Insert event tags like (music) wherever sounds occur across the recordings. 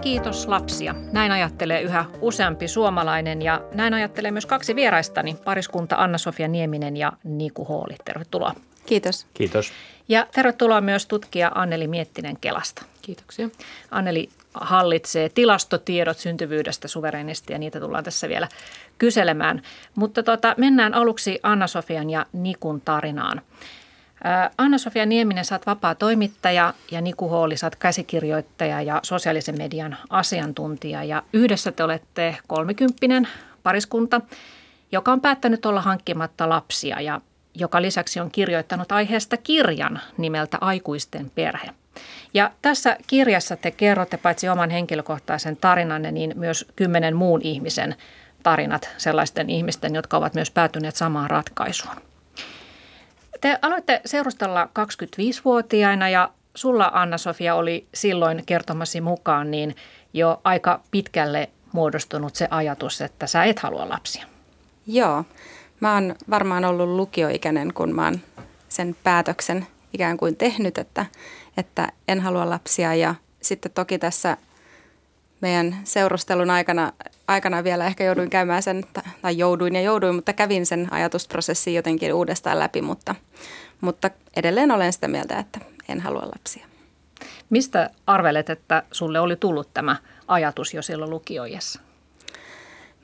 kiitos lapsia. Näin ajattelee yhä useampi suomalainen ja näin ajattelee myös kaksi vieraistani, pariskunta Anna-Sofia Nieminen ja Niku Hooli. Tervetuloa. Kiitos. Kiitos. Ja tervetuloa myös tutkija Anneli Miettinen Kelasta. Kiitoksia. Anneli hallitsee tilastotiedot syntyvyydestä suverenisti ja niitä tullaan tässä vielä kyselemään. Mutta tota, mennään aluksi Anna-Sofian ja Nikun tarinaan. Anna-Sofia Nieminen, saat vapaa toimittaja ja Niku Hooli, saat käsikirjoittaja ja sosiaalisen median asiantuntija. Ja yhdessä te olette kolmikymppinen pariskunta, joka on päättänyt olla hankkimatta lapsia ja joka lisäksi on kirjoittanut aiheesta kirjan nimeltä Aikuisten perhe. Ja tässä kirjassa te kerrotte paitsi oman henkilökohtaisen tarinanne, niin myös kymmenen muun ihmisen tarinat, sellaisten ihmisten, jotka ovat myös päätyneet samaan ratkaisuun. Te aloitte seurustella 25-vuotiaina ja sulla Anna-Sofia oli silloin kertomasi mukaan niin jo aika pitkälle muodostunut se ajatus, että sä et halua lapsia. Joo, mä oon varmaan ollut lukioikäinen, kun mä oon sen päätöksen ikään kuin tehnyt, että, että en halua lapsia ja sitten toki tässä meidän seurustelun aikana, aikana vielä ehkä jouduin käymään sen, tai jouduin ja jouduin, mutta kävin sen ajatusprosessin jotenkin uudestaan läpi, mutta, mutta edelleen olen sitä mieltä, että en halua lapsia. Mistä arvelet, että sulle oli tullut tämä ajatus jo silloin lukioijassa?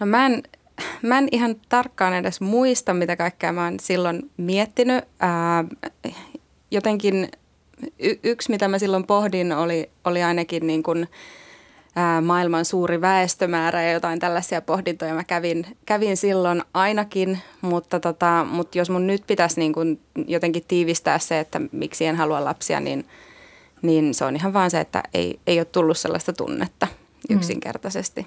No mä en, mä en ihan tarkkaan edes muista, mitä kaikkea mä oon silloin miettinyt. Ää, jotenkin y- yksi, mitä mä silloin pohdin, oli, oli ainakin niin kuin – maailman suuri väestömäärä ja jotain tällaisia pohdintoja mä kävin, kävin silloin ainakin, mutta, tota, mutta jos mun nyt pitäisi niin kuin jotenkin tiivistää se, että miksi en halua lapsia, niin, niin se on ihan vaan se, että ei, ei ole tullut sellaista tunnetta mm. yksinkertaisesti. Mm.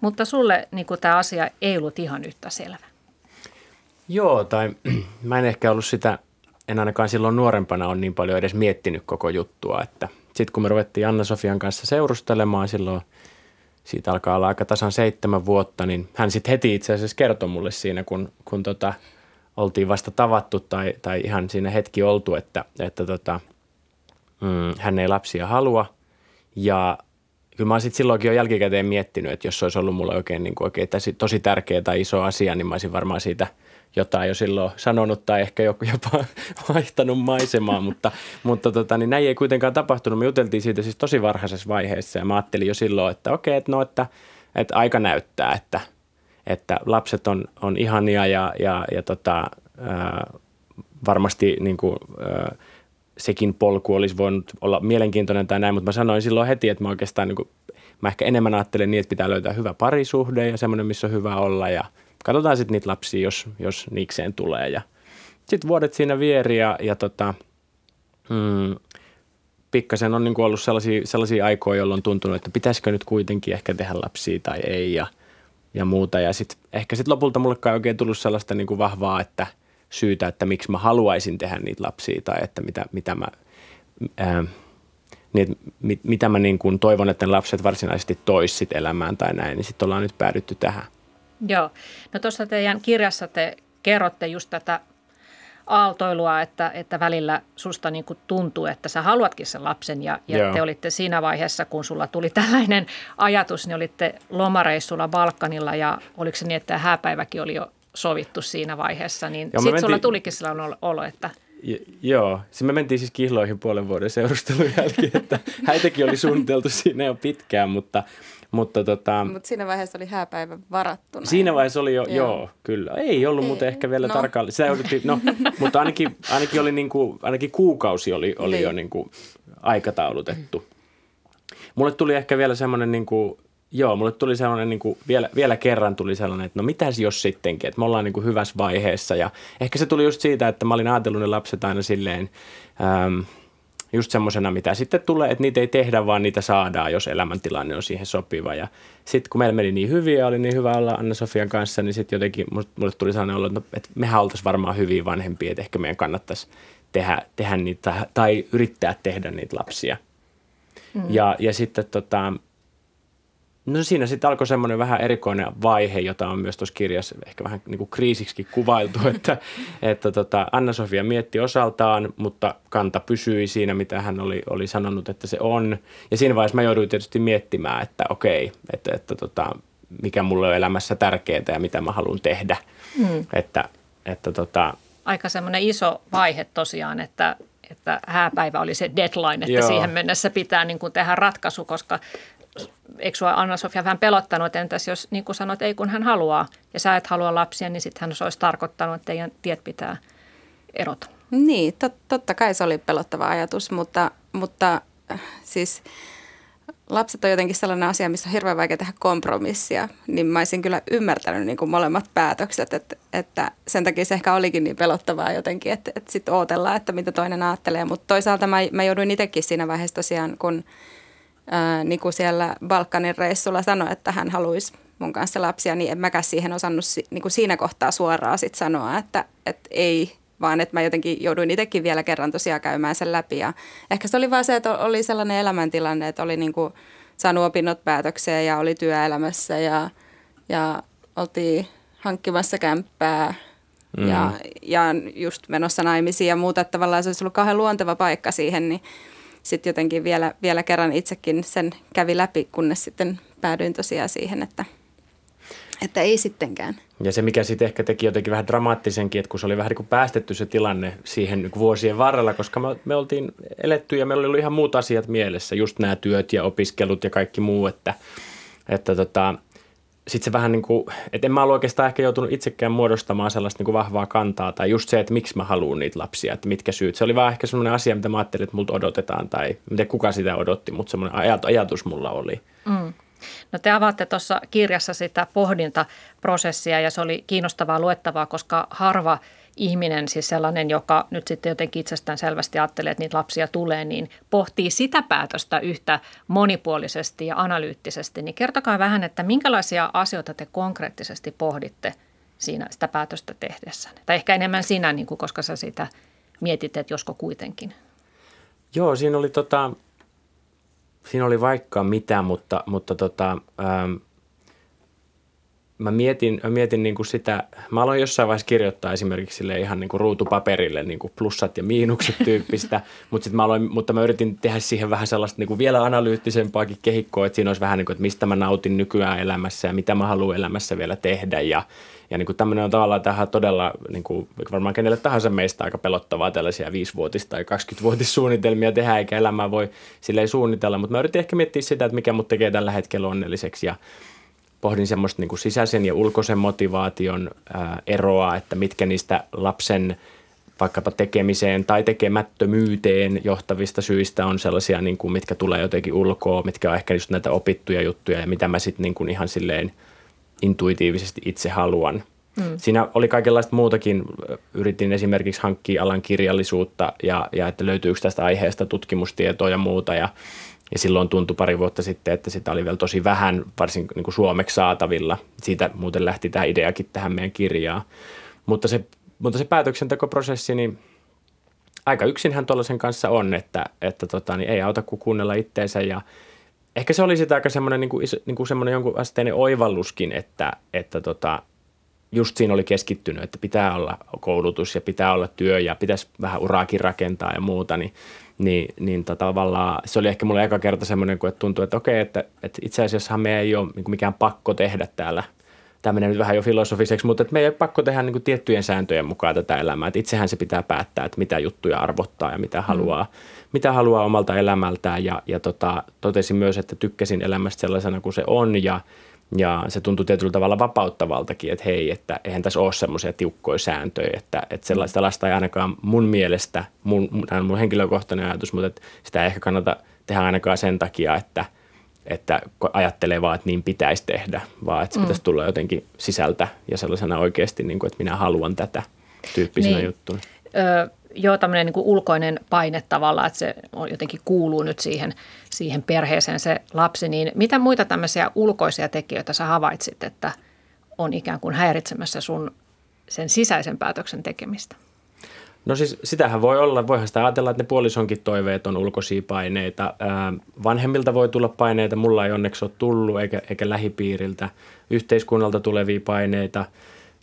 Mutta sulle niin tämä asia ei ollut ihan yhtä selvä. Joo, tai (clears throat) mä en ehkä ollut sitä, en ainakaan silloin nuorempana on niin paljon edes miettinyt koko juttua, että – sitten kun me ruvettiin Anna-Sofian kanssa seurustelemaan silloin, siitä alkaa olla aika tasan seitsemän vuotta, niin hän sitten heti itse asiassa kertoi mulle siinä, kun, kun tota, oltiin vasta tavattu tai, tai ihan siinä hetki oltu, että, että tota, mm, hän ei lapsia halua. Ja kyllä mä oon sitten silloinkin jo jälkikäteen miettinyt, että jos se olisi ollut mulle oikein, niin kuin oikein tosi tärkeä tai iso asia, niin mä olisin varmaan siitä – jotain jo silloin sanonut tai ehkä (laughs) jopa vaihtanut maisemaa, mutta, mutta tota, niin näin ei kuitenkaan tapahtunut. Me juteltiin siitä siis tosi varhaisessa vaiheessa ja mä ajattelin jo silloin, että okei, että no, että, että aika näyttää, että, että lapset on, on ihania ja, ja, ja tota, ää, varmasti niin kuin, ää, sekin polku olisi voinut olla mielenkiintoinen tai näin, mutta mä sanoin silloin heti, että mä oikeastaan niin kuin, mä ehkä enemmän ajattelen niin, että pitää löytää hyvä parisuhde ja semmoinen, missä on hyvä olla ja – katsotaan sitten niitä lapsia, jos, jos niikseen tulee. Ja sitten vuodet siinä vieri ja, ja tota, mm, pikkasen on niin ollut sellaisia, sellaisia aikoja, jolloin on tuntunut, että pitäisikö nyt kuitenkin ehkä tehdä lapsia tai ei ja, ja muuta. Ja sitten ehkä sitten lopulta mulle ei oikein tullut sellaista niin kuin vahvaa että syytä, että miksi mä haluaisin tehdä niitä lapsia tai että mitä, mitä mä... Ää, niin, mit, mitä mä niin kuin toivon, että ne lapset varsinaisesti tois elämään tai näin, niin sitten ollaan nyt päädytty tähän. Joo. No tuossa teidän kirjassa te kerrotte just tätä aaltoilua, että, että välillä susta niin kuin tuntuu, että sä haluatkin sen lapsen ja, ja te olitte siinä vaiheessa, kun sulla tuli tällainen ajatus, niin olitte lomareissulla Balkanilla ja oliko se niin, että hääpäiväkin oli jo sovittu siinä vaiheessa, niin sitten mentiin... sulla tulikin sellainen olo, että J- joo, siis me mentiin siis kihloihin puolen vuoden seurustelun jälkeen, että (laughs) häitäkin oli suunniteltu siinä jo pitkään, mutta mutta tota, Mut siinä vaiheessa oli hääpäivä varattuna. Siinä vaiheessa oli jo, joo, joo kyllä. Ei ollut ei, muuten ehkä vielä no. tarkalleen. Sitä jouduttiin, no, (laughs) mutta ainakin, ainakin, oli niinku, ainakin kuukausi oli, oli niin. jo niinku aikataulutettu. Mulle tuli ehkä vielä semmoinen niinku, Joo, mulle tuli sellainen, niin kuin, vielä, vielä kerran tuli sellainen, että no mitäs jos sittenkin, että me ollaan niin kuin hyvässä vaiheessa. Ja ehkä se tuli just siitä, että mä olin ajatellut ne lapset aina silleen, ähm, just semmoisena, mitä sitten tulee, että niitä ei tehdä, vaan niitä saadaan, jos elämäntilanne on siihen sopiva. Ja sitten kun meillä meni niin hyvin ja oli niin hyvä olla Anna-Sofian kanssa, niin sitten jotenkin mulle tuli sellainen olo, että mehän oltaisiin varmaan hyviä vanhempia, että ehkä meidän kannattaisi tehdä, tehdä niitä tai yrittää tehdä niitä lapsia. Mm. Ja, ja sitten tota, No siinä sitten alkoi semmoinen vähän erikoinen vaihe, jota on myös tuossa kirjassa ehkä vähän niin kuin kriisiksi kuvailtu, (laughs) että, että tota, Anna-Sofia mietti osaltaan, mutta kanta pysyi siinä, mitä hän oli, oli sanonut, että se on. Ja siinä vaiheessa mä jouduin tietysti miettimään, että okei, että, että tota, mikä mulle on elämässä tärkeää ja mitä mä haluan tehdä. Mm. Että, että tota, Aika semmoinen iso vaihe tosiaan, että, että hääpäivä oli se deadline, että Joo. siihen mennessä pitää niin kuin tehdä ratkaisu, koska eikö sinua Anna-Sofia vähän pelottanut, että entäs jos niin kuin sanot, ei kun hän haluaa ja sä et halua lapsia, niin sitten hän olisi tarkoittanut, että teidän tiet pitää erota. Niin, tot, totta kai se oli pelottava ajatus, mutta, mutta äh, siis lapset on jotenkin sellainen asia, missä on hirveän vaikea tehdä kompromissia, niin mä olisin kyllä ymmärtänyt niin kuin molemmat päätökset, että, että sen takia se ehkä olikin niin pelottavaa jotenkin, että, että sitten odotellaan, että mitä toinen ajattelee, mutta toisaalta mä, mä jouduin itsekin siinä vaiheessa tosiaan, kun – ää, niin kuin siellä Balkanin reissulla sanoi, että hän haluaisi mun kanssa lapsia, niin en mäkään siihen osannut niin kuin siinä kohtaa suoraan sit sanoa, että, että ei, vaan että mä jotenkin jouduin itsekin vielä kerran tosiaan käymään sen läpi. Ja ehkä se oli vaan se, että oli sellainen elämäntilanne, että oli niin kuin saanut opinnot päätökseen ja oli työelämässä ja, ja oltiin hankkimassa kämppää mm. ja, ja just menossa naimisiin ja muuta. Että tavallaan se olisi ollut kauhean luonteva paikka siihen, niin sitten jotenkin vielä, vielä kerran itsekin sen kävi läpi, kunnes sitten päädyin tosiaan siihen, että, että ei sittenkään. Ja se, mikä sitten ehkä teki jotenkin vähän dramaattisenkin, että kun se oli vähän niin kuin päästetty se tilanne siihen niin vuosien varrella, koska me, me oltiin eletty ja meillä oli ollut ihan muut asiat mielessä, just nämä työt ja opiskelut ja kaikki muu, että, että tota, sitten se vähän niin kuin, että en mä ollut oikeastaan ehkä joutunut itsekään muodostamaan sellaista niin kuin vahvaa kantaa tai just se, että miksi mä haluan niitä lapsia, että mitkä syyt. Se oli vaan ehkä semmoinen asia, mitä mä ajattelin, että multa odotetaan tai miten kuka sitä odotti, mutta semmoinen ajatus mulla oli. Mm. No te avaatte tuossa kirjassa sitä pohdintaprosessia ja se oli kiinnostavaa luettavaa, koska harva – ihminen, siis sellainen, joka nyt sitten jotenkin itsestään selvästi ajattelee, että niitä lapsia tulee, niin pohtii sitä päätöstä yhtä monipuolisesti ja analyyttisesti. Niin kertokaa vähän, että minkälaisia asioita te konkreettisesti pohditte siinä sitä päätöstä tehdessä. Tai ehkä enemmän sinä, niin kuin, koska sä sitä mietit, että josko kuitenkin. Joo, siinä oli, tota, siinä oli vaikka mitä, mutta, mutta tota, ähm, mä mietin, mä mietin niin kuin sitä, mä aloin jossain vaiheessa kirjoittaa esimerkiksi sille ihan niin kuin ruutupaperille niin kuin plussat ja miinukset tyyppistä, (laughs) mutta, sit mä aloin, mutta mä yritin tehdä siihen vähän sellaista niin kuin vielä analyyttisempaakin kehikkoa, että siinä olisi vähän niin kuin, että mistä mä nautin nykyään elämässä ja mitä mä haluan elämässä vielä tehdä ja, ja niin kuin tämmöinen on tavallaan tähän todella, niin kuin varmaan kenelle tahansa meistä aika pelottavaa tällaisia 5-vuotis- tai 20-vuotissuunnitelmia tehdä, eikä elämää voi silleen suunnitella, mutta mä yritin ehkä miettiä sitä, että mikä mut tekee tällä hetkellä onnelliseksi ja pohdin semmoista niin kuin sisäisen ja ulkoisen motivaation ää, eroa, että mitkä niistä lapsen vaikkapa tekemiseen tai tekemättömyyteen johtavista syistä on sellaisia, niin kuin, mitkä tulee jotenkin ulkoa, mitkä on ehkä just näitä opittuja juttuja ja mitä mä sitten niin kuin ihan silleen intuitiivisesti itse haluan. Mm. Siinä oli kaikenlaista muutakin. Yritin esimerkiksi hankkia alan kirjallisuutta ja, ja että löytyykö tästä aiheesta tutkimustietoa ja muuta. Ja ja silloin tuntui pari vuotta sitten, että sitä oli vielä tosi vähän, varsin niin kuin suomeksi saatavilla. Siitä muuten lähti tämä ideakin tähän meidän kirjaan. Mutta se, mutta se päätöksentekoprosessi, niin aika yksinhän tuollaisen kanssa on, että, että tota, niin ei auta kuin kuunnella itteensä ja ehkä se oli sitä aika semmoinen, niin kuin, niin kuin semmoinen jonkun asteinen oivalluskin, että, että tota, just siinä oli keskittynyt, että pitää olla koulutus ja pitää olla työ ja pitäisi vähän uraakin rakentaa ja muuta, niin niin, niin tota, tavallaan se oli ehkä mulle eka kerta semmoinen, että tuntui, että okei, että, että itse asiassa me ei ole niin mikään pakko tehdä täällä tämä menee nyt vähän jo filosofiseksi, mutta että me ei ole pakko tehdä niin kuin tiettyjen sääntöjen mukaan tätä elämää. Että itsehän se pitää päättää, että mitä juttuja arvottaa ja mitä mm. haluaa, mitä haluaa omalta elämältään. Ja, ja tota, totesin myös, että tykkäsin elämästä sellaisena kuin se on ja, ja se tuntui tietyllä tavalla vapauttavaltakin, että hei, että eihän tässä ole semmoisia tiukkoja sääntöjä, että, että sellaista lasta ei ainakaan mun mielestä, mun, tämä on mun henkilökohtainen ajatus, mutta että sitä ei ehkä kannata tehdä ainakaan sen takia, että, että ajattelee vaan, että niin pitäisi tehdä, vaan että se mm. pitäisi tulla jotenkin sisältä ja sellaisena oikeasti, niin kuin, että minä haluan tätä tyyppisenä niin. juttuna. Joo tämmöinen niin kuin ulkoinen paine tavallaan, että se jotenkin kuuluu nyt siihen, siihen perheeseen se lapsi, niin mitä muita tämmöisiä ulkoisia tekijöitä sä havaitsit, että on ikään kuin häiritsemässä sun sen sisäisen päätöksen tekemistä? No siis sitähän voi olla, voihan sitä ajatella, että ne puolisonkin toiveet on ulkoisia paineita. Vanhemmilta voi tulla paineita, mulla ei onneksi ole tullut, eikä, eikä lähipiiriltä. Yhteiskunnalta tulevia paineita.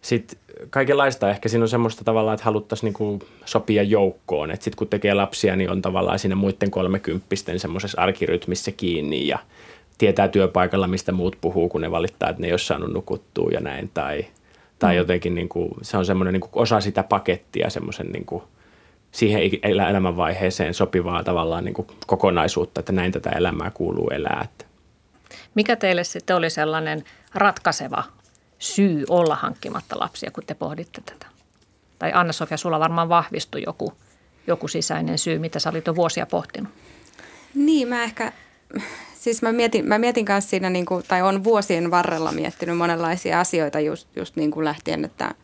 Sitten kaikenlaista ehkä siinä on semmoista tavalla, että haluttaisiin niinku sopia joukkoon. Että sitten kun tekee lapsia, niin on tavallaan siinä muiden kolmekymppisten semmoisessa arkirytmissä kiinni ja tietää työpaikalla, mistä muut puhuu, kun ne valittaa, että ne ei ole saanut nukuttua ja näin. Tai, tai mm. jotenkin niinku, se on semmoinen niinku osa sitä pakettia, semmoisen niinku, siihen elämänvaiheeseen sopivaa tavallaan niinku kokonaisuutta, että näin tätä elämää kuuluu elää. Mikä teille sitten oli sellainen ratkaiseva syy olla hankkimatta lapsia, kun te pohditte tätä? Tai Anna-Sofia, sulla varmaan vahvistui joku, joku sisäinen syy, mitä sä olit jo vuosia pohtinut. Niin, mä ehkä, siis mä mietin, mä mietin kanssa siinä, niin kuin, tai on vuosien varrella miettinyt monenlaisia asioita just, just niin kuin lähtien, että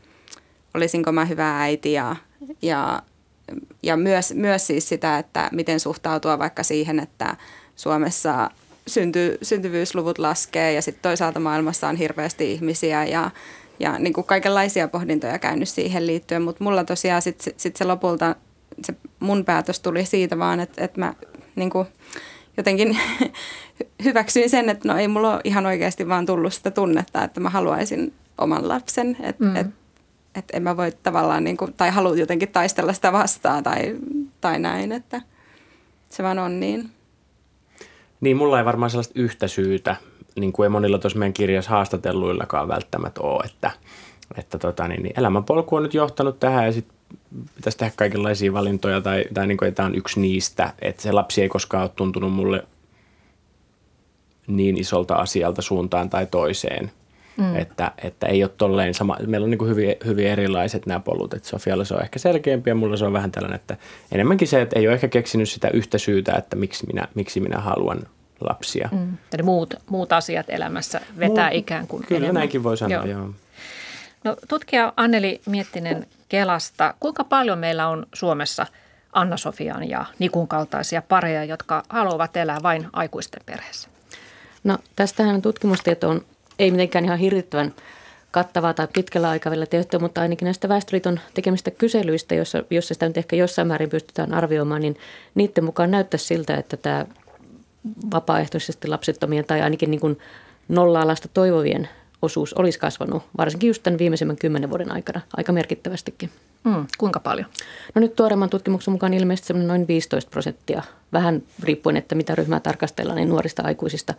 olisinko mä hyvä äiti ja, ja, ja myös, myös siis sitä, että miten suhtautua vaikka siihen, että Suomessa synty, syntyvyysluvut laskee ja sitten toisaalta maailmassa on hirveästi ihmisiä ja, ja niin kuin kaikenlaisia pohdintoja käynyt siihen liittyen. Mutta mulla tosiaan sitten sit se lopulta, se mun päätös tuli siitä vaan, että, että mä niin kuin jotenkin (laughs) hyväksyin sen, että no ei mulla ole ihan oikeasti vaan tullut sitä tunnetta, että mä haluaisin oman lapsen. Että mm. et, et en mä voi tavallaan, niin kuin, tai halua jotenkin taistella sitä vastaan tai, tai näin, että se vaan on niin. Niin, mulla ei varmaan sellaista yhtä syytä, niin kuin ei monilla tuossa meidän kirjassa haastatelluillakaan välttämättä ole, että, että tota, niin, niin elämänpolku on nyt johtanut tähän ja sitten pitäisi tehdä kaikenlaisia valintoja tai, tai niin kuin, tämä on yksi niistä, että se lapsi ei koskaan ole tuntunut mulle niin isolta asialta suuntaan tai toiseen. Mm. Että, että ei ole tolleen sama, meillä on niin kuin hyvin, hyvin erilaiset nämä polut, että Sofialla se on ehkä selkeämpi ja mulla se on vähän tällainen, että enemmänkin se, että ei ole ehkä keksinyt sitä yhtä syytä, että miksi minä, miksi minä haluan lapsia. Mm. Eli muut, muut asiat elämässä vetää muut, ikään kuin Kyllä enemmän. näinkin voi sanoa, joo. joo. No, tutkija Anneli Miettinen Kelasta, kuinka paljon meillä on Suomessa Anna-Sofian ja Nikun kaltaisia pareja, jotka haluavat elää vain aikuisten perheessä? No tästähän tutkimustieto on ei mitenkään ihan hirvittävän kattavaa tai pitkällä aikavälillä tehty, mutta ainakin näistä Väestöliiton tekemistä kyselyistä, jossa, jossa sitä nyt ehkä jossain määrin pystytään arvioimaan, niin niiden mukaan näyttäisi siltä, että tämä vapaaehtoisesti lapsettomien tai ainakin niin kuin nolla-alasta toivovien osuus olisi kasvanut, varsinkin just tämän viimeisimmän kymmenen vuoden aikana, aika merkittävästikin. Mm, kuinka paljon? No nyt tuoreemman tutkimuksen mukaan ilmeisesti noin 15 prosenttia, vähän riippuen, että mitä ryhmää tarkastellaan, niin nuorista aikuisista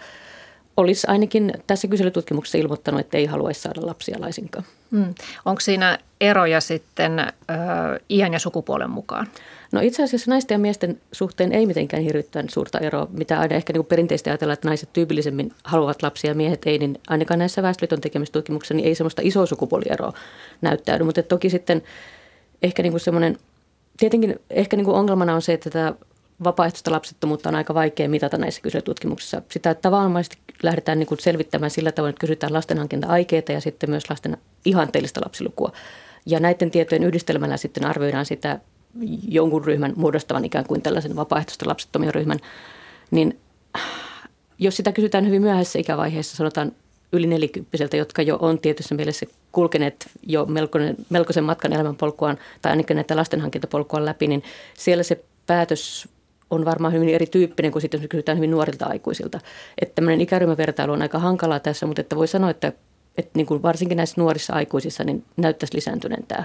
olisi ainakin tässä kyselytutkimuksessa ilmoittanut, että ei haluaisi saada lapsia laisinkaan. Mm. Onko siinä eroja sitten ö, iän ja sukupuolen mukaan? No itse asiassa naisten ja miesten suhteen ei mitenkään hirvittävän suurta eroa, mitä aina ehkä niin perinteisesti ajatellaan, että naiset tyypillisemmin haluavat lapsia ja miehet ei, niin ainakaan näissä Väestöliiton tekemistutkimuksissa niin ei semmoista isoa sukupuolieroa näyttäydy. Mutta toki sitten ehkä niin semmoinen, tietenkin ehkä niin ongelmana on se, että tämä vapaaehtoista lapsettomuutta on aika vaikea mitata näissä kyselytutkimuksissa. Sitä tavallisesti lähdetään niin kuin selvittämään sillä tavoin, että kysytään lastenhankinta-aikeita ja sitten myös lasten ihanteellista lapsilukua. Ja näiden tietojen yhdistelmällä sitten arvioidaan sitä jonkun ryhmän muodostavan ikään kuin tällaisen vapaaehtoista lapsettomia ryhmän. Niin jos sitä kysytään hyvin myöhäisessä ikävaiheessa, sanotaan yli nelikymppiseltä, jotka jo on tietyssä mielessä kulkeneet jo melkoinen, melkoisen matkan elämänpolkuaan tai ainakin näitä lastenhankintapolkuaan läpi, niin siellä se päätös on varmaan hyvin erityyppinen kuin sitten, jos kysytään hyvin nuorilta aikuisilta. Että tämmöinen ikäryhmävertailu on aika hankalaa tässä, mutta että voi sanoa, että, että niin kuin varsinkin näissä nuorissa aikuisissa niin näyttäisi lisääntyneen tämä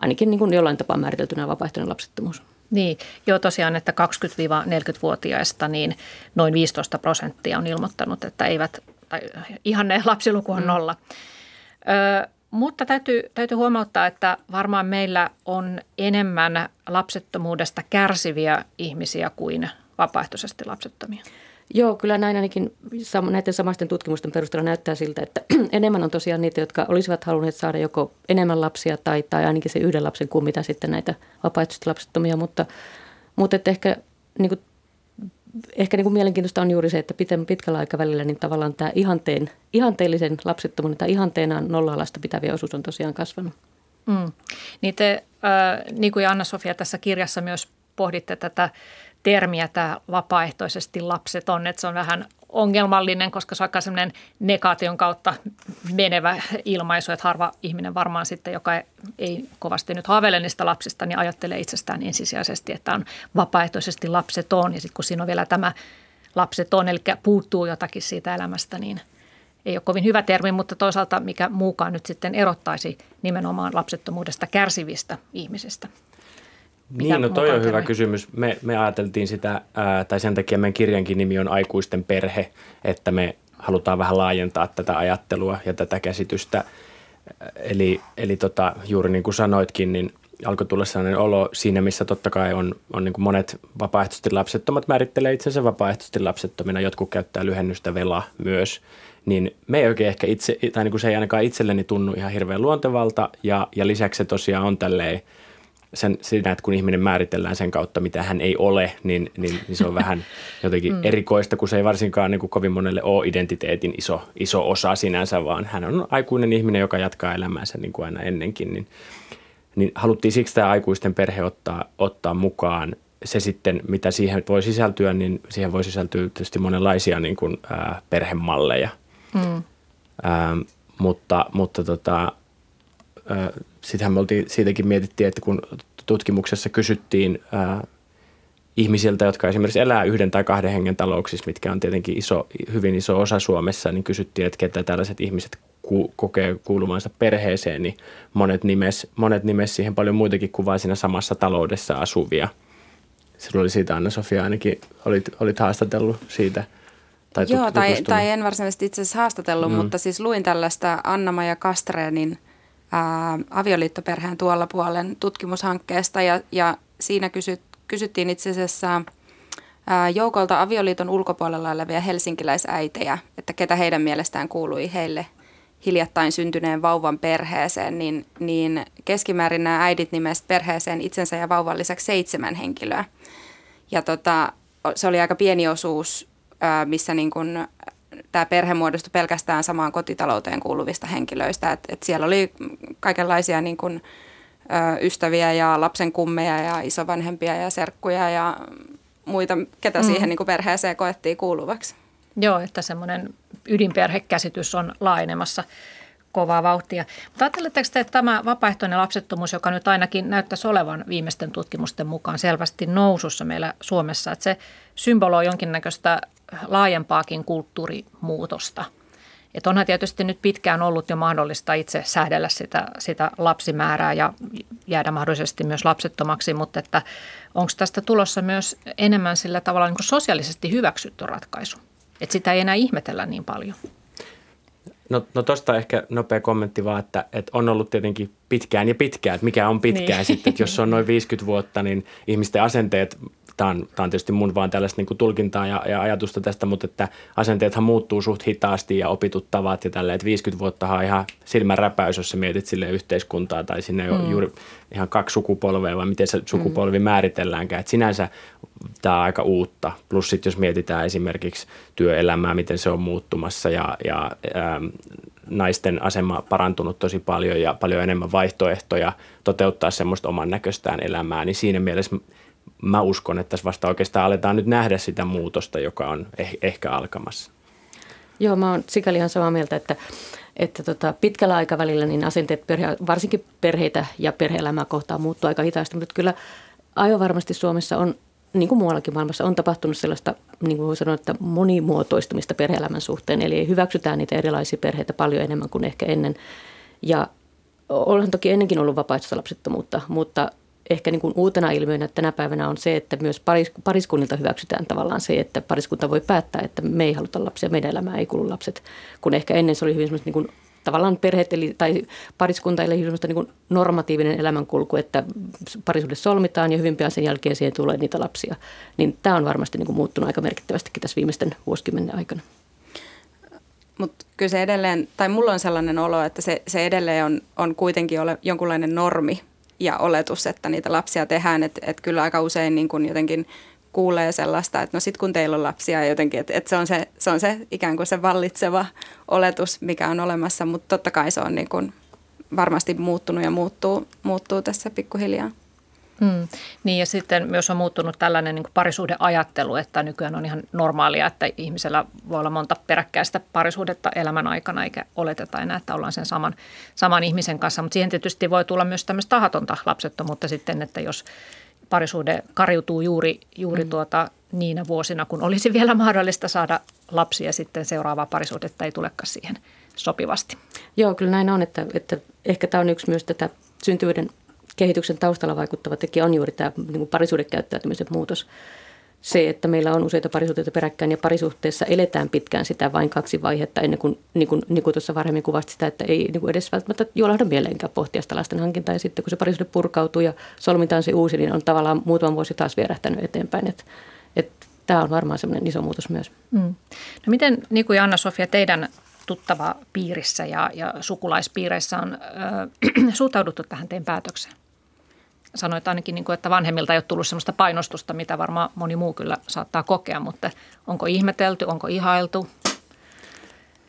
ainakin niin kuin jollain tapaa määriteltynä vapaaehtoinen lapsettomuus. Niin, joo tosiaan, että 20-40-vuotiaista niin noin 15 prosenttia on ilmoittanut, että eivät, tai ihan ne lapsiluku on mm. nolla. Mutta täytyy, täytyy huomauttaa, että varmaan meillä on enemmän lapsettomuudesta kärsiviä ihmisiä kuin vapaaehtoisesti lapsettomia. Joo, kyllä näin ainakin näiden samaisten tutkimusten perusteella näyttää siltä, että (clears throat) enemmän on tosiaan niitä, jotka olisivat halunneet saada joko enemmän lapsia tai, tai ainakin se yhden lapsen kuin mitä sitten näitä vapaaehtoisesti lapsettomia, mutta, mutta ehkä niin kuin ehkä niin kuin mielenkiintoista on juuri se, että pitkällä aikavälillä niin tavallaan tämä ihanteen, ihanteellisen lapsettomuuden tai ihanteena nolla-alasta pitäviä osuus on tosiaan kasvanut. Mm. Niin te, äh, niin kuin Anna-Sofia tässä kirjassa myös pohditte tätä termiä, tämä vapaaehtoisesti lapset on, että se on vähän ongelmallinen, koska se on aika semmoinen negaation kautta menevä ilmaisu, että harva ihminen varmaan sitten, joka ei kovasti nyt haaveile niistä lapsista, niin ajattelee itsestään ensisijaisesti, että on vapaaehtoisesti lapseton ja sitten kun siinä on vielä tämä lapseton, eli puuttuu jotakin siitä elämästä, niin ei ole kovin hyvä termi, mutta toisaalta mikä muukaan nyt sitten erottaisi nimenomaan lapsettomuudesta kärsivistä ihmisistä. Niin, no toi on hyvä kysymys. Me, me ajateltiin sitä, ää, tai sen takia meidän kirjankin nimi on Aikuisten perhe, että me halutaan vähän laajentaa tätä ajattelua ja tätä käsitystä. Eli, eli tota, juuri niin kuin sanoitkin, niin alkoi tulla sellainen olo siinä, missä totta kai on, on niin kuin monet vapaaehtoisesti lapsettomat määrittelee itsensä vapaaehtoisesti lapsettomina, jotkut käyttää lyhennystä vela myös, niin me ei oikein ehkä itse, tai niin kuin se ei ainakaan itselleni tunnu ihan hirveän luontevalta, ja, ja lisäksi se tosiaan on tälleen, sen, siinä, että kun ihminen määritellään sen kautta, mitä hän ei ole, niin, niin, niin se on vähän (laughs) jotenkin mm. erikoista, kun se ei varsinkaan niin kuin kovin monelle ole identiteetin iso, iso osa sinänsä, vaan hän on aikuinen ihminen, joka jatkaa elämäänsä niin kuin aina ennenkin. Niin, niin haluttiin siksi tämä aikuisten perhe ottaa, ottaa mukaan. Se sitten, mitä siihen voi sisältyä, niin siihen voi sisältyä tietysti monenlaisia niin kuin, ää, perhemalleja. Mm. Ää, mutta mutta tota, sittenhän me oltiin, siitäkin mietittiin, että kun tutkimuksessa kysyttiin ää, ihmisiltä, jotka esimerkiksi elää yhden tai kahden hengen talouksissa, mitkä on tietenkin iso, hyvin iso osa Suomessa, niin kysyttiin, että ketä tällaiset ihmiset ku, kokee kuuluvansa perheeseen, niin monet nimes, monet nimes siihen paljon muitakin kuin vain siinä samassa taloudessa asuvia. Sinulla oli siitä, Anna-Sofia, ainakin olit, olit haastatellut siitä – tai Joo, tai, tai en varsinaisesti itse asiassa haastatellut, mm. mutta siis luin tällaista Anna-Maja Kastreenin avioliittoperheen tuolla puolen tutkimushankkeesta ja, ja siinä kysyt, kysyttiin itse asiassa ää, joukolta avioliiton ulkopuolella olevia helsinkiläisäitejä, että ketä heidän mielestään kuului heille hiljattain syntyneen vauvan perheeseen, niin, niin keskimäärin nämä äidit nimesivät perheeseen itsensä ja vauvan lisäksi seitsemän henkilöä. Ja tota, se oli aika pieni osuus, missä niin kun tämä perhe muodostui pelkästään samaan kotitalouteen kuuluvista henkilöistä. Et, et siellä oli kaikenlaisia niin kun, ystäviä ja lapsen kummeja ja isovanhempia ja serkkuja ja muita, ketä mm. siihen niin kuin perheeseen koettiin kuuluvaksi. Joo, että semmoinen ydinperhekäsitys on laajenemassa kovaa vauhtia. Mutta ajatteletteko te, että tämä vapaaehtoinen lapsettomuus, joka nyt ainakin näyttäisi olevan viimeisten tutkimusten mukaan selvästi nousussa meillä Suomessa, että se symboloi jonkinnäköistä laajempaakin kulttuurimuutosta. Että onhan tietysti nyt pitkään ollut jo mahdollista itse säädellä sitä, sitä lapsimäärää ja jäädä mahdollisesti myös lapsettomaksi, mutta että onko tästä tulossa myös enemmän sillä tavalla niin kuin sosiaalisesti hyväksytty ratkaisu? Että sitä ei enää ihmetellä niin paljon. No, no tuosta ehkä nopea kommentti vaan, että, että on ollut tietenkin pitkään ja pitkään, että mikä on pitkään niin. sitten, että jos se on noin 50 vuotta, niin ihmisten asenteet tämä on, tämä on tietysti mun vaan tällaista niin tulkintaa ja, ja, ajatusta tästä, mutta että asenteethan muuttuu suht hitaasti ja opitut tavat ja tälleen, että 50 vuotta on ihan silmän räpäys, jos sä mietit sille yhteiskuntaa tai sinne mm. juuri ihan kaksi sukupolvea vai miten se sukupolvi mm. määritelläänkään. Että sinänsä tämä on aika uutta. Plus sitten jos mietitään esimerkiksi työelämää, miten se on muuttumassa ja, ja ähm, naisten asema parantunut tosi paljon ja paljon enemmän vaihtoehtoja toteuttaa semmoista oman näköistään elämää, niin siinä mielessä mä uskon, että tässä vasta oikeastaan aletaan nyt nähdä sitä muutosta, joka on eh- ehkä alkamassa. Joo, mä oon sikäli ihan samaa mieltä, että, että tota, pitkällä aikavälillä niin asenteet perhe, varsinkin perheitä ja perhe-elämää kohtaan muuttuu aika hitaasti, mutta kyllä aivan varmasti Suomessa on, niin kuin muuallakin maailmassa, on tapahtunut sellaista, niin kuin voi sanoa, että monimuotoistumista perhe-elämän suhteen. Eli hyväksytään niitä erilaisia perheitä paljon enemmän kuin ehkä ennen. Ja olen toki ennenkin ollut vapaaehtoista lapsettomuutta, mutta ehkä niin kuin uutena ilmiönä tänä päivänä on se, että myös paris, pariskunnilta hyväksytään tavallaan se, että pariskunta voi päättää, että me ei haluta lapsia, meidän elämään ei kuulu lapset. Kun ehkä ennen se oli hyvin niin kuin tavallaan perheet eli, tai pariskunta eli semmoista niin kuin normatiivinen elämänkulku, että parisuhde solmitaan ja hyvin pian sen jälkeen siihen tulee niitä lapsia. Niin tämä on varmasti niin kuin muuttunut aika merkittävästikin tässä viimeisten vuosikymmenen aikana. Mutta kyllä se edelleen, tai mulla on sellainen olo, että se, se edelleen on, on kuitenkin ole jonkunlainen normi ja oletus, että niitä lapsia tehdään. Että et kyllä aika usein niin kun jotenkin kuulee sellaista, että no sit kun teillä on lapsia jotenkin, että, että se, on se, se on se ikään kuin se vallitseva oletus, mikä on olemassa, mutta totta kai se on niin kuin varmasti muuttunut ja muuttuu, muuttuu tässä pikkuhiljaa. Mm. Niin ja sitten myös on muuttunut tällainen niin parisuhdeajattelu, että nykyään on ihan normaalia, että ihmisellä voi olla monta peräkkäistä parisuhdetta elämän aikana, eikä oleteta enää, että ollaan sen saman, saman ihmisen kanssa. Mutta siihen tietysti voi tulla myös tämmöistä tahatonta lapsettomuutta sitten, että jos parisuhde kariutuu juuri, juuri mm. tuota, niinä vuosina, kun olisi vielä mahdollista saada lapsia, sitten seuraavaa parisuhdetta ei tulekaan siihen sopivasti. Joo, kyllä näin on, että, että ehkä tämä on yksi myös tätä syntyvyyden kehityksen taustalla vaikuttava tekijä on juuri tämä niin kuin parisuhdekäyttäytymisen muutos. Se, että meillä on useita parisuhteita peräkkäin ja parisuhteessa eletään pitkään sitä vain kaksi vaihetta ennen kuin, niin kuin, niin kuin tuossa varhemmin kuvasti sitä, että ei niin kuin edes välttämättä juolahda mieleenkään pohtia sitä lasten hankintaa. Ja sitten kun se parisuhde purkautuu ja solmitaan se uusi, niin on tavallaan muutaman vuosi taas vierähtänyt eteenpäin. Että, että tämä on varmaan semmoinen iso muutos myös. Mm. No miten Niku ja Anna-Sofia, teidän tuttava piirissä ja, ja sukulaispiireissä on äh, (clears throat) suhtauduttu tähän teidän päätökseen? Sanoit ainakin, niin kuin, että vanhemmilta ei ole tullut sellaista painostusta, mitä varmaan moni muu kyllä saattaa kokea, mutta onko ihmetelty, onko ihailtu?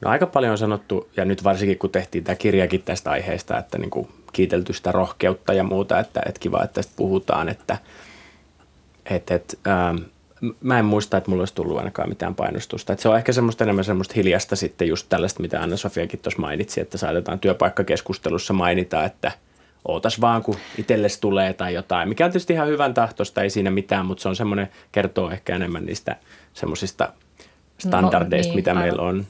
No aika paljon on sanottu, ja nyt varsinkin kun tehtiin tämä kirjakin tästä aiheesta, että niin kuin kiitelty sitä rohkeutta ja muuta, että, että kiva, että tästä puhutaan, että, että, että ähm, mä en muista, että mulla olisi tullut ainakaan mitään painostusta. Että se on ehkä semmoista enemmän semmoista hiljasta sitten just tällaista, mitä Anna-Sofiakin tuossa mainitsi, että saatetaan työpaikkakeskustelussa mainita, että – ootas vaan, kun itselles tulee tai jotain, mikä on tietysti ihan hyvän tahtosta, ei siinä mitään, mutta se on semmoinen, kertoo ehkä enemmän niistä semmoisista standardeista, no, niin, mitä aivan. meillä on.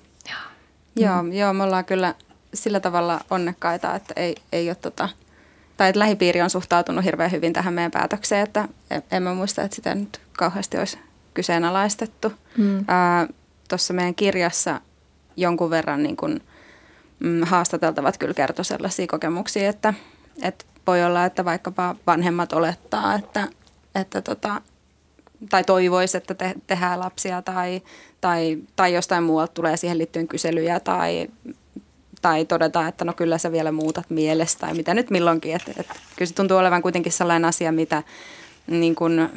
Joo, joo, me ollaan kyllä sillä tavalla onnekkaita, että ei, ei ole tota, tai että lähipiiri on suhtautunut hirveän hyvin tähän meidän päätökseen, että en mä muista, että sitä nyt kauheasti olisi kyseenalaistettu. Mm. Tuossa meidän kirjassa jonkun verran niin kun, mm, haastateltavat kyllä kertoi sellaisia kokemuksia, että – että voi olla, että vaikkapa vanhemmat olettaa, että, että tota, tai toivoisi, että te, tehdään lapsia tai, tai, tai jostain muualta tulee siihen liittyen kyselyjä tai, tai todetaan, että no kyllä sä vielä muutat mielestä tai mitä nyt milloinkin. Että, että kyllä se tuntuu olevan kuitenkin sellainen asia, mitä niin kun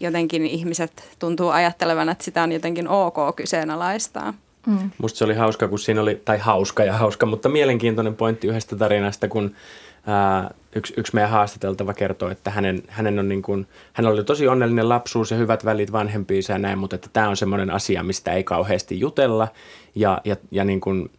jotenkin ihmiset tuntuu ajattelevan, että sitä on jotenkin ok kyseenalaistaa. Mm. Musta se oli hauska, kun siinä oli, tai hauska ja hauska, mutta mielenkiintoinen pointti yhdestä tarinasta, kun ää, yksi, yksi meidän haastateltava kertoo, että hänen, hänen on niin kuin, hän oli tosi onnellinen lapsuus ja hyvät välit vanhempiinsa ja näin, mutta että tämä on semmoinen asia, mistä ei kauheasti jutella ja, ja, ja niin kuin,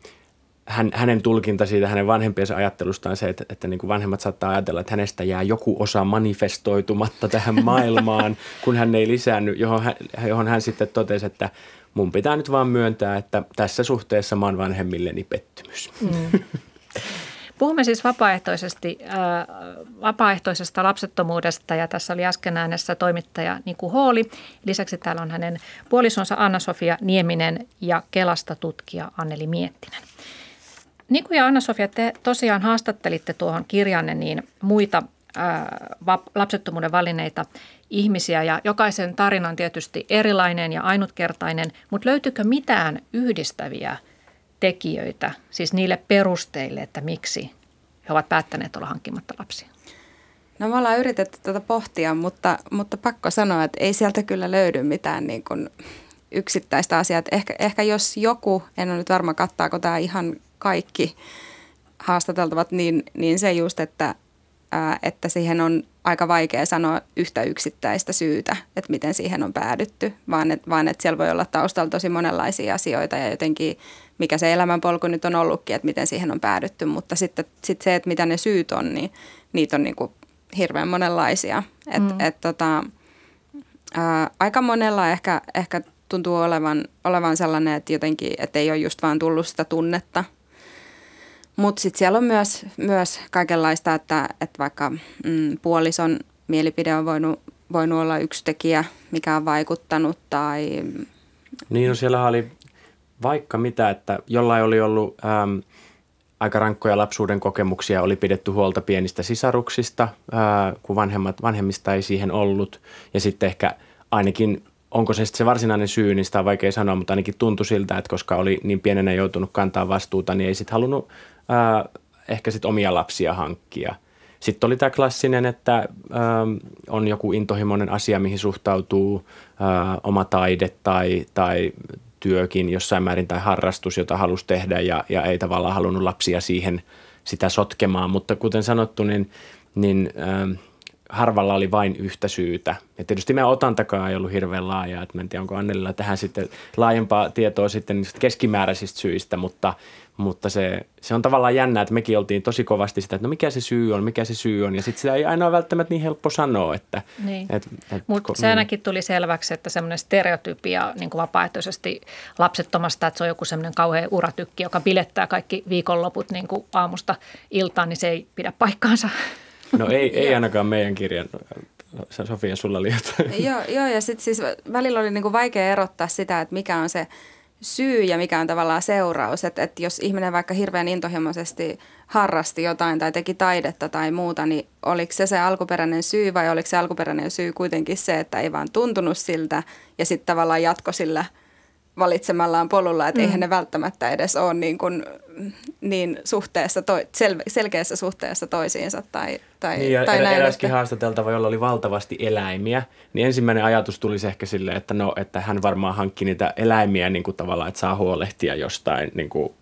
hän, hänen tulkinta siitä hänen vanhempiensa ajattelusta on se, että, että niin kuin vanhemmat saattaa ajatella, että hänestä jää joku osa manifestoitumatta tähän (laughs) maailmaan, kun hän ei lisännyt, johon hän, johon hän sitten totesi, että mun pitää nyt vaan myöntää, että tässä suhteessa mä oon vanhemmilleni pettymys. Mm. (laughs) Puhumme siis vapaaehtoisesti, äh, vapaaehtoisesta lapsettomuudesta ja tässä oli äsken äänessä toimittaja Niku Hooli. Lisäksi täällä on hänen puolisonsa Anna-Sofia Nieminen ja Kelasta tutkija Anneli Miettinen. Niku ja Anna-Sofia, te tosiaan haastattelitte tuohon kirjanne niin muita äh, lapsettomuuden valinneita ihmisiä ja jokaisen tarina on tietysti erilainen ja ainutkertainen, mutta löytyykö mitään yhdistäviä – tekijöitä, siis niille perusteille, että miksi he ovat päättäneet olla hankkimatta lapsia? No me ollaan yritetty tätä pohtia, mutta, mutta pakko sanoa, että ei sieltä kyllä löydy mitään niin kuin yksittäistä asiaa. Ehkä, ehkä jos joku, en ole nyt varma kattaako tämä ihan kaikki haastateltavat, niin, niin se just, että, että siihen on aika vaikea sanoa yhtä yksittäistä syytä, että miten siihen on päädytty, vaan että, vaan että siellä voi olla taustalla tosi monenlaisia asioita ja jotenkin mikä se elämänpolku nyt on ollutkin, että miten siihen on päädytty, mutta sitten sit se, että mitä ne syyt on, niin niitä on niin kuin hirveän monenlaisia. Et, mm. et tota, ää, aika monella ehkä, ehkä tuntuu olevan, olevan sellainen, että jotenkin, että ei ole just vaan tullut sitä tunnetta. Mutta sitten siellä on myös, myös kaikenlaista, että, että vaikka mm, puolison mielipide on voinut, voinut olla yksi tekijä, mikä on vaikuttanut tai... Niin, no siellä oli vaikka mitä, että jollain oli ollut äm, aika rankkoja lapsuuden kokemuksia, oli pidetty huolta pienistä sisaruksista, ää, kun vanhemmat, vanhemmista ei siihen ollut. Ja sitten ehkä ainakin, onko se sitten se varsinainen syy, niin sitä on vaikea sanoa, mutta ainakin tuntui siltä, että koska oli niin pienenä joutunut kantaa vastuuta, niin ei sitten halunnut ää, ehkä sitten omia lapsia hankkia. Sitten oli tämä klassinen, että ä, on joku intohimoinen asia, mihin suhtautuu ä, oma taide tai, tai työkin jossain määrin tai harrastus, jota halusi tehdä ja, ja ei tavallaan halunnut lapsia siihen sitä sotkemaan. Mutta kuten sanottu, niin, niin äh, harvalla oli vain yhtä syytä. Ja tietysti meidän otantakaan ei ollut hirveän laajaa, että en tiedä onko Annelilla tähän sitten laajempaa tietoa sitten keskimääräisistä syistä, mutta, mutta se, se on tavallaan jännä, että mekin oltiin tosi kovasti sitä, että no mikä se syy on, mikä se syy on, ja sitten sitä ei aina ole välttämättä niin helppo sanoa. Että, niin. et, et, Mutta se ainakin tuli selväksi, että semmoinen stereotypia niin kuin vapaaehtoisesti lapsettomasta, että se on joku semmoinen kauhean uratykki, joka bilettää kaikki viikonloput niin kuin aamusta iltaan, niin se ei pidä paikkaansa. No ei, ei (laughs) ainakaan meidän kirjan. Sofia, sulla oli jotain. Joo, joo ja sitten siis välillä oli niinku vaikea erottaa sitä, että mikä on se syy ja mikä on tavallaan seuraus. Että et jos ihminen vaikka hirveän intohimoisesti harrasti jotain tai teki taidetta tai muuta, niin oliko se se alkuperäinen syy vai oliko se alkuperäinen syy kuitenkin se, että ei vaan tuntunut siltä ja sitten tavallaan jatko sillä – valitsemallaan polulla, että mm. eihän ne välttämättä edes ole niin, kuin, niin suhteessa, to, sel, selkeässä suhteessa toisiinsa tai, tai, niin, ja tai näin. Eräskin että... haastateltava, jolla oli valtavasti eläimiä, niin ensimmäinen ajatus tuli ehkä silleen, että no, että hän varmaan hankki niitä eläimiä niin kuin tavallaan, että saa huolehtia jostain niin kuin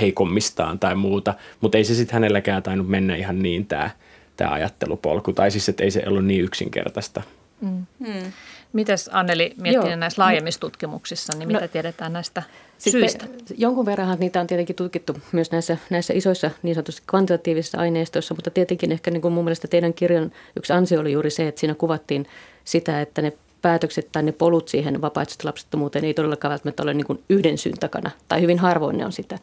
heikommistaan tai muuta, mutta ei se sitten hänelläkään tainnut mennä ihan niin tämä, tämä ajattelupolku, tai siis että ei se ollut niin yksinkertaista. Mm. Hmm. Mites Anneli miettii Joo. näissä laajemmissa tutkimuksissa, niin mitä no, tiedetään näistä syistä? Me, jonkun verran niitä on tietenkin tutkittu myös näissä, näissä isoissa niin sanotusti kvantitatiivisissa aineistoissa, mutta tietenkin ehkä niin kuin mun mielestä teidän kirjan yksi ansio oli juuri se, että siinä kuvattiin sitä, että ne päätökset tai ne polut siihen vapaaehtoisesti lapsettomuuteen ei todellakaan välttämättä ole niin kuin yhden syyn takana, tai hyvin harvoin ne on sitä.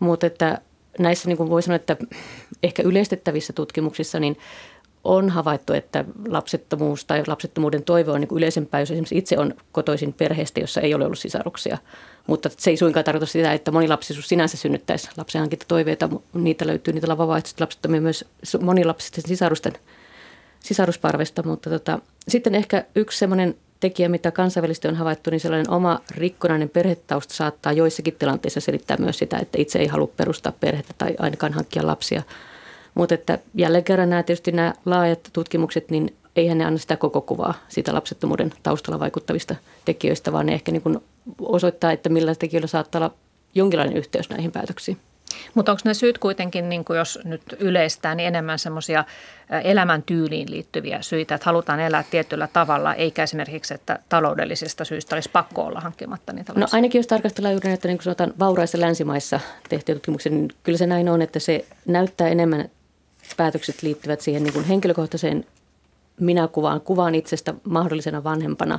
Mutta että näissä niin kuin voi sanoa, että ehkä yleistettävissä tutkimuksissa, niin on havaittu, että lapsettomuus tai lapsettomuuden toive on niin yleisempää, jos esimerkiksi itse on kotoisin perheestä, jossa ei ole ollut sisaruksia. Mutta se ei suinkaan tarkoita sitä, että monilapsisuus sinänsä synnyttäisi lapsenhankintatoiveita. Niitä löytyy niitä vapaaehtoisesti lapsettomia myös monilapsisten sisarusten sisarusparvesta. Mutta tota, sitten ehkä yksi sellainen tekijä, mitä kansainvälisesti on havaittu, niin sellainen oma rikkonainen perhetausta saattaa joissakin tilanteissa selittää myös sitä, että itse ei halua perustaa perhettä tai ainakaan hankkia lapsia – mutta että jälleen kerran nämä tietysti nämä laajat tutkimukset, niin eihän ne anna sitä koko kuvaa siitä lapsettomuuden taustalla vaikuttavista tekijöistä, vaan ne ehkä niin kuin osoittaa, että millä tekijöillä saattaa olla jonkinlainen yhteys näihin päätöksiin. Mutta onko ne syyt kuitenkin, niin kuin jos nyt yleistää, niin enemmän semmoisia elämäntyyliin liittyviä syitä, että halutaan elää tietyllä tavalla, eikä esimerkiksi, että taloudellisista syistä olisi pakko olla hankkimatta niitä lapsia? No ainakin jos tarkastellaan juuri näitä niin kuin sanotaan, vauraissa länsimaissa tehtyjä tutkimuksia, niin kyllä se näin on, että se näyttää enemmän päätökset liittyvät siihen niin kuin henkilökohtaiseen minäkuvaan, kuvaan itsestä mahdollisena vanhempana.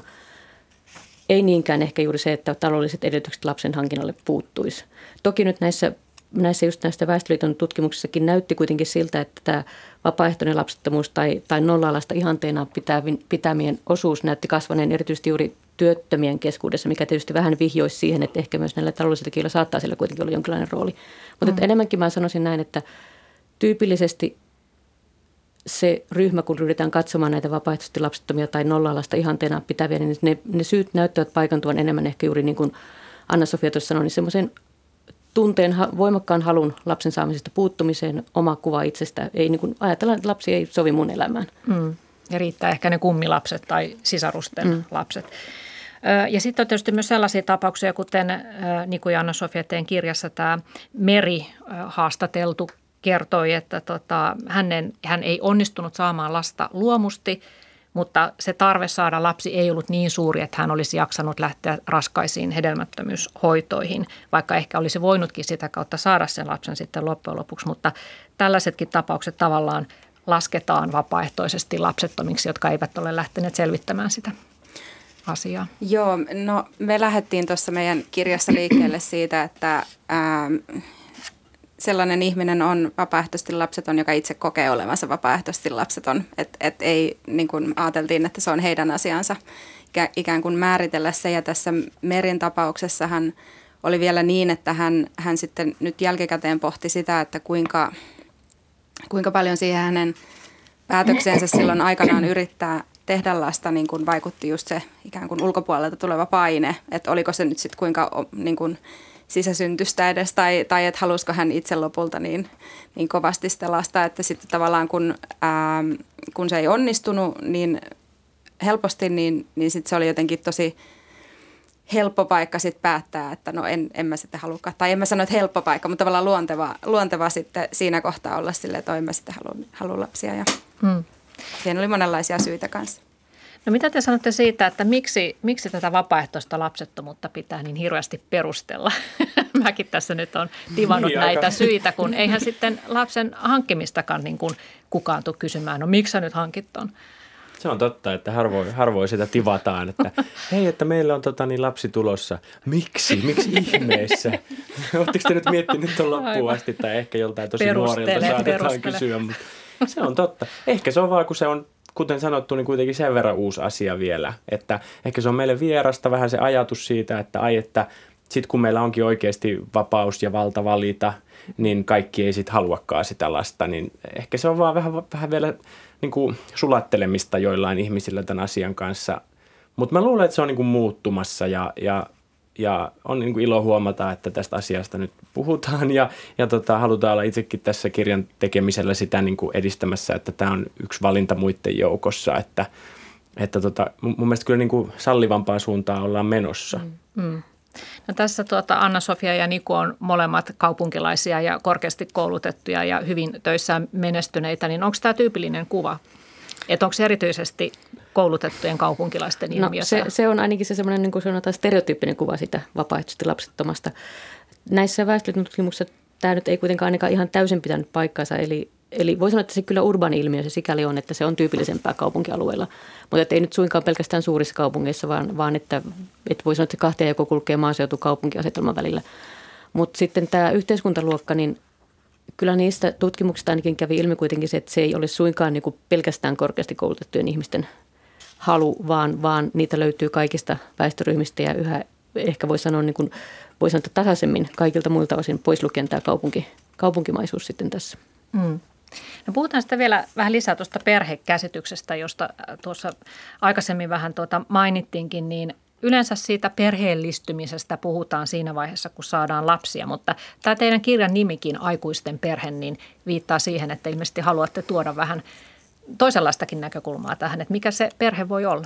Ei niinkään ehkä juuri se, että taloudelliset edellytykset lapsen hankinnalle puuttuisi. Toki nyt näissä, näissä just näistä Väestöliiton tutkimuksissakin näytti kuitenkin siltä, että tämä vapaaehtoinen lapsettomuus tai, tai nolla-alasta ihanteena pitämien osuus näytti kasvaneen erityisesti juuri työttömien keskuudessa, mikä tietysti vähän vihjoisi siihen, että ehkä myös näillä taloudellisilla kiillä saattaa sillä kuitenkin olla jonkinlainen rooli. Mutta mm. enemmänkin mä sanoisin näin, että tyypillisesti se ryhmä, kun ryhdytään katsomaan näitä vapaaehtoisesti lapsettomia tai nolla-alasta ihanteena pitäviä, niin ne, ne syyt näyttävät paikantuvan enemmän ehkä juuri niin kuin Anna-Sofia tuossa sanoi, niin semmoisen tunteen, voimakkaan halun lapsen saamisesta puuttumiseen, oma kuva itsestä. Ei niin kuin, ajatella, että lapsi ei sovi mun elämään. Mm. Ja riittää ehkä ne kummilapset tai sisarusten mm. lapset. Ja sitten on tietysti myös sellaisia tapauksia, kuten niin kuin Anna-Sofia teidän kirjassa tämä Meri haastateltu kertoi, että tota, hänen, hän ei onnistunut saamaan lasta luomusti, mutta se tarve saada lapsi ei ollut niin suuri, että hän olisi jaksanut lähteä raskaisiin hedelmättömyyshoitoihin, vaikka ehkä olisi voinutkin sitä kautta saada sen lapsen sitten loppujen lopuksi. Mutta tällaisetkin tapaukset tavallaan lasketaan vapaaehtoisesti lapsettomiksi, jotka eivät ole lähteneet selvittämään sitä asiaa. Joo, no me lähdettiin tuossa meidän kirjassa liikkeelle siitä, että ää, sellainen ihminen on vapaaehtoisesti lapseton, joka itse kokee olevansa vapaaehtoisesti lapseton. Että et ei, niin kuin ajateltiin, että se on heidän asiansa ikään kuin määritellä se. Ja tässä Merin tapauksessa hän oli vielä niin, että hän, hän sitten nyt jälkikäteen pohti sitä, että kuinka, kuinka paljon siihen hänen päätökseensä silloin aikanaan yrittää tehdä lasta niin kuin vaikutti just se ikään kuin ulkopuolelta tuleva paine. Että oliko se nyt sitten kuinka niin kuin, sisäsyntystä edes, tai, tai että halusiko hän itse lopulta niin, niin kovasti sitä lasta, että sitten tavallaan kun, ää, kun se ei onnistunut niin helposti, niin, niin sitten se oli jotenkin tosi helppo paikka sitten päättää, että no en, en mä sitten halukaan, tai en mä sano, että helppo paikka, mutta tavallaan luonteva, luonteva sitten siinä kohtaa olla silleen, että en mä sitten halua, halua lapsia. Ja. Hmm. Siinä oli monenlaisia syitä kanssa. No mitä te sanotte siitä, että miksi, miksi tätä vapaaehtoista lapsettomuutta pitää niin hirveästi perustella? (laughs) Mäkin tässä nyt on tivannut niin, näitä aika. syitä, kun eihän sitten lapsen hankkimistakaan niin kuin kukaan tule kysymään, no miksi sä nyt hankit ton? Se on totta, että harvoin, harvoin sitä tivataan, että hei, että meillä on tota, niin lapsi tulossa. Miksi? Miksi (laughs) ihmeessä? Oletteko te nyt miettinyt tuon loppuun asti tai ehkä joltain tosi nuorilta saatetaan kysyä, mutta se on totta. Ehkä se on vaan, kun se on kuten sanottu, niin kuitenkin sen verran uusi asia vielä, että ehkä se on meille vierasta vähän se ajatus siitä, että ai, että sitten kun meillä onkin oikeasti vapaus ja valta valita, niin kaikki ei sitten haluakaan sitä lasta, niin ehkä se on vaan vähän, vähän vielä niin kuin sulattelemista joillain ihmisillä tämän asian kanssa. Mutta mä luulen, että se on niin kuin muuttumassa ja, ja, ja on niin kuin ilo huomata, että tästä asiasta nyt puhutaan ja, ja tota, halutaan olla itsekin tässä kirjan tekemisellä sitä niin kuin edistämässä, että tämä on yksi valinta muiden joukossa, että, että tota, mun mielestä kyllä niin kuin sallivampaan suuntaan ollaan menossa. Mm. mm. No tässä tuota Anna-Sofia ja Niku on molemmat kaupunkilaisia ja korkeasti koulutettuja ja hyvin töissään menestyneitä, niin onko tämä tyypillinen kuva? Että onko se erityisesti koulutettujen kaupunkilaisten ilmiö? No, se, se on ainakin se semmoinen niin kuin sanotaan stereotyyppinen kuva sitä vapaaehtoisesti lapsettomasta. Näissä väestötutkimuksissa tämä nyt ei kuitenkaan ainakaan ihan täysin pitänyt paikkaansa, eli Eli voi sanoa, että se kyllä urbaani ilmiö se sikäli on, että se on tyypillisempää kaupunkialueilla. Mutta ei nyt suinkaan pelkästään suurissa kaupungeissa, vaan, vaan että, että voi sanoa, että se kahteen joko kulkee maaseutu-kaupunkiasetelman välillä. Mutta sitten tämä yhteiskuntaluokka, niin kyllä niistä tutkimuksista ainakin kävi ilmi kuitenkin se, että se ei ole suinkaan niin kuin pelkästään korkeasti koulutettujen ihmisten halu, vaan, vaan niitä löytyy kaikista väestöryhmistä ja yhä ehkä voi sanoa, niin kuin, voi sanoa tasaisemmin kaikilta muilta osin pois lukien tämä kaupunki, kaupunkimaisuus sitten tässä. Mm. No puhutaan sitten vielä vähän lisää tuosta perhekäsityksestä, josta äh, tuossa aikaisemmin vähän tuota mainittiinkin, niin yleensä siitä perheellistymisestä puhutaan siinä vaiheessa, kun saadaan lapsia, mutta tämä teidän kirjan nimikin, Aikuisten perhe, niin viittaa siihen, että ilmeisesti haluatte tuoda vähän toisenlaistakin näkökulmaa tähän, että mikä se perhe voi olla.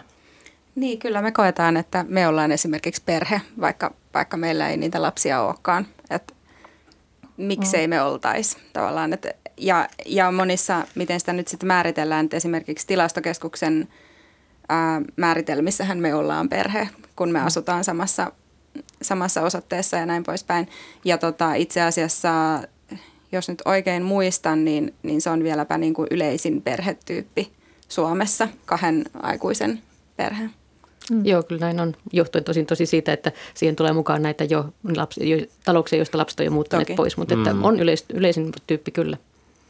Niin, kyllä me koetaan, että me ollaan esimerkiksi perhe, vaikka, vaikka meillä ei niitä lapsia olekaan. Että miksei mm. me oltaisi tavallaan. Että ja, ja monissa, miten sitä nyt sitten määritellään, että esimerkiksi tilastokeskuksen ää, määritelmissähän me ollaan perhe, kun me mm. asutaan samassa, samassa osoitteessa ja näin poispäin. Ja tota, itse asiassa, jos nyt oikein muistan, niin, niin se on vieläpä niin kuin yleisin perhetyyppi Suomessa, kahden aikuisen perhe. Mm. Joo, kyllä näin on. Johtuen tosin tosi siitä, että siihen tulee mukaan näitä jo, lapsi, jo talouksia, joista lapset on jo muuttaneet Toki. pois, mutta mm. että on yleis, yleisin tyyppi kyllä.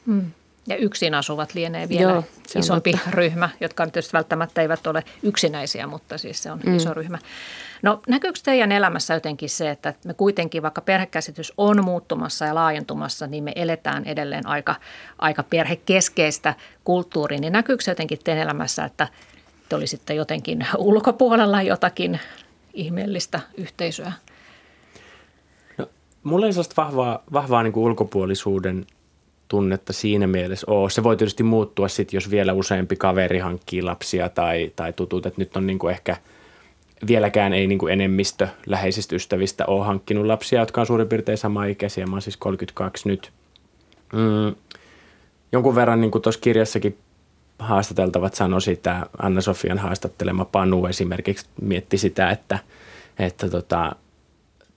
Mm. Ja yksin asuvat lienee vielä Joo, isompi totta. ryhmä, jotka tietysti välttämättä eivät ole yksinäisiä, mutta siis se on mm. iso ryhmä. No näkyykö teidän elämässä jotenkin se, että me kuitenkin, vaikka perhekäsitys on muuttumassa ja laajentumassa, niin me eletään edelleen aika, aika perhekeskeistä kulttuuria, niin näkyykö se jotenkin teidän elämässä, että te olisitte jotenkin ulkopuolella jotakin ihmeellistä yhteisöä? No, mulla ei sellaista vahvaa, vahvaa niin kuin ulkopuolisuuden tunnetta siinä mielessä ole. Se voi tietysti muuttua sitten, jos vielä useampi kaveri hankkii lapsia tai, tai tutut, että nyt on niin kuin ehkä vieläkään ei niin kuin enemmistö läheisistä ystävistä ole hankkinut lapsia, jotka on suurin piirtein sama ikäisiä. Mä oon siis 32 nyt. Mm, jonkun verran niin tuossa kirjassakin haastateltavat sanoi sitä, Anna-Sofian haastattelema Panu esimerkiksi mietti sitä, että, että tota,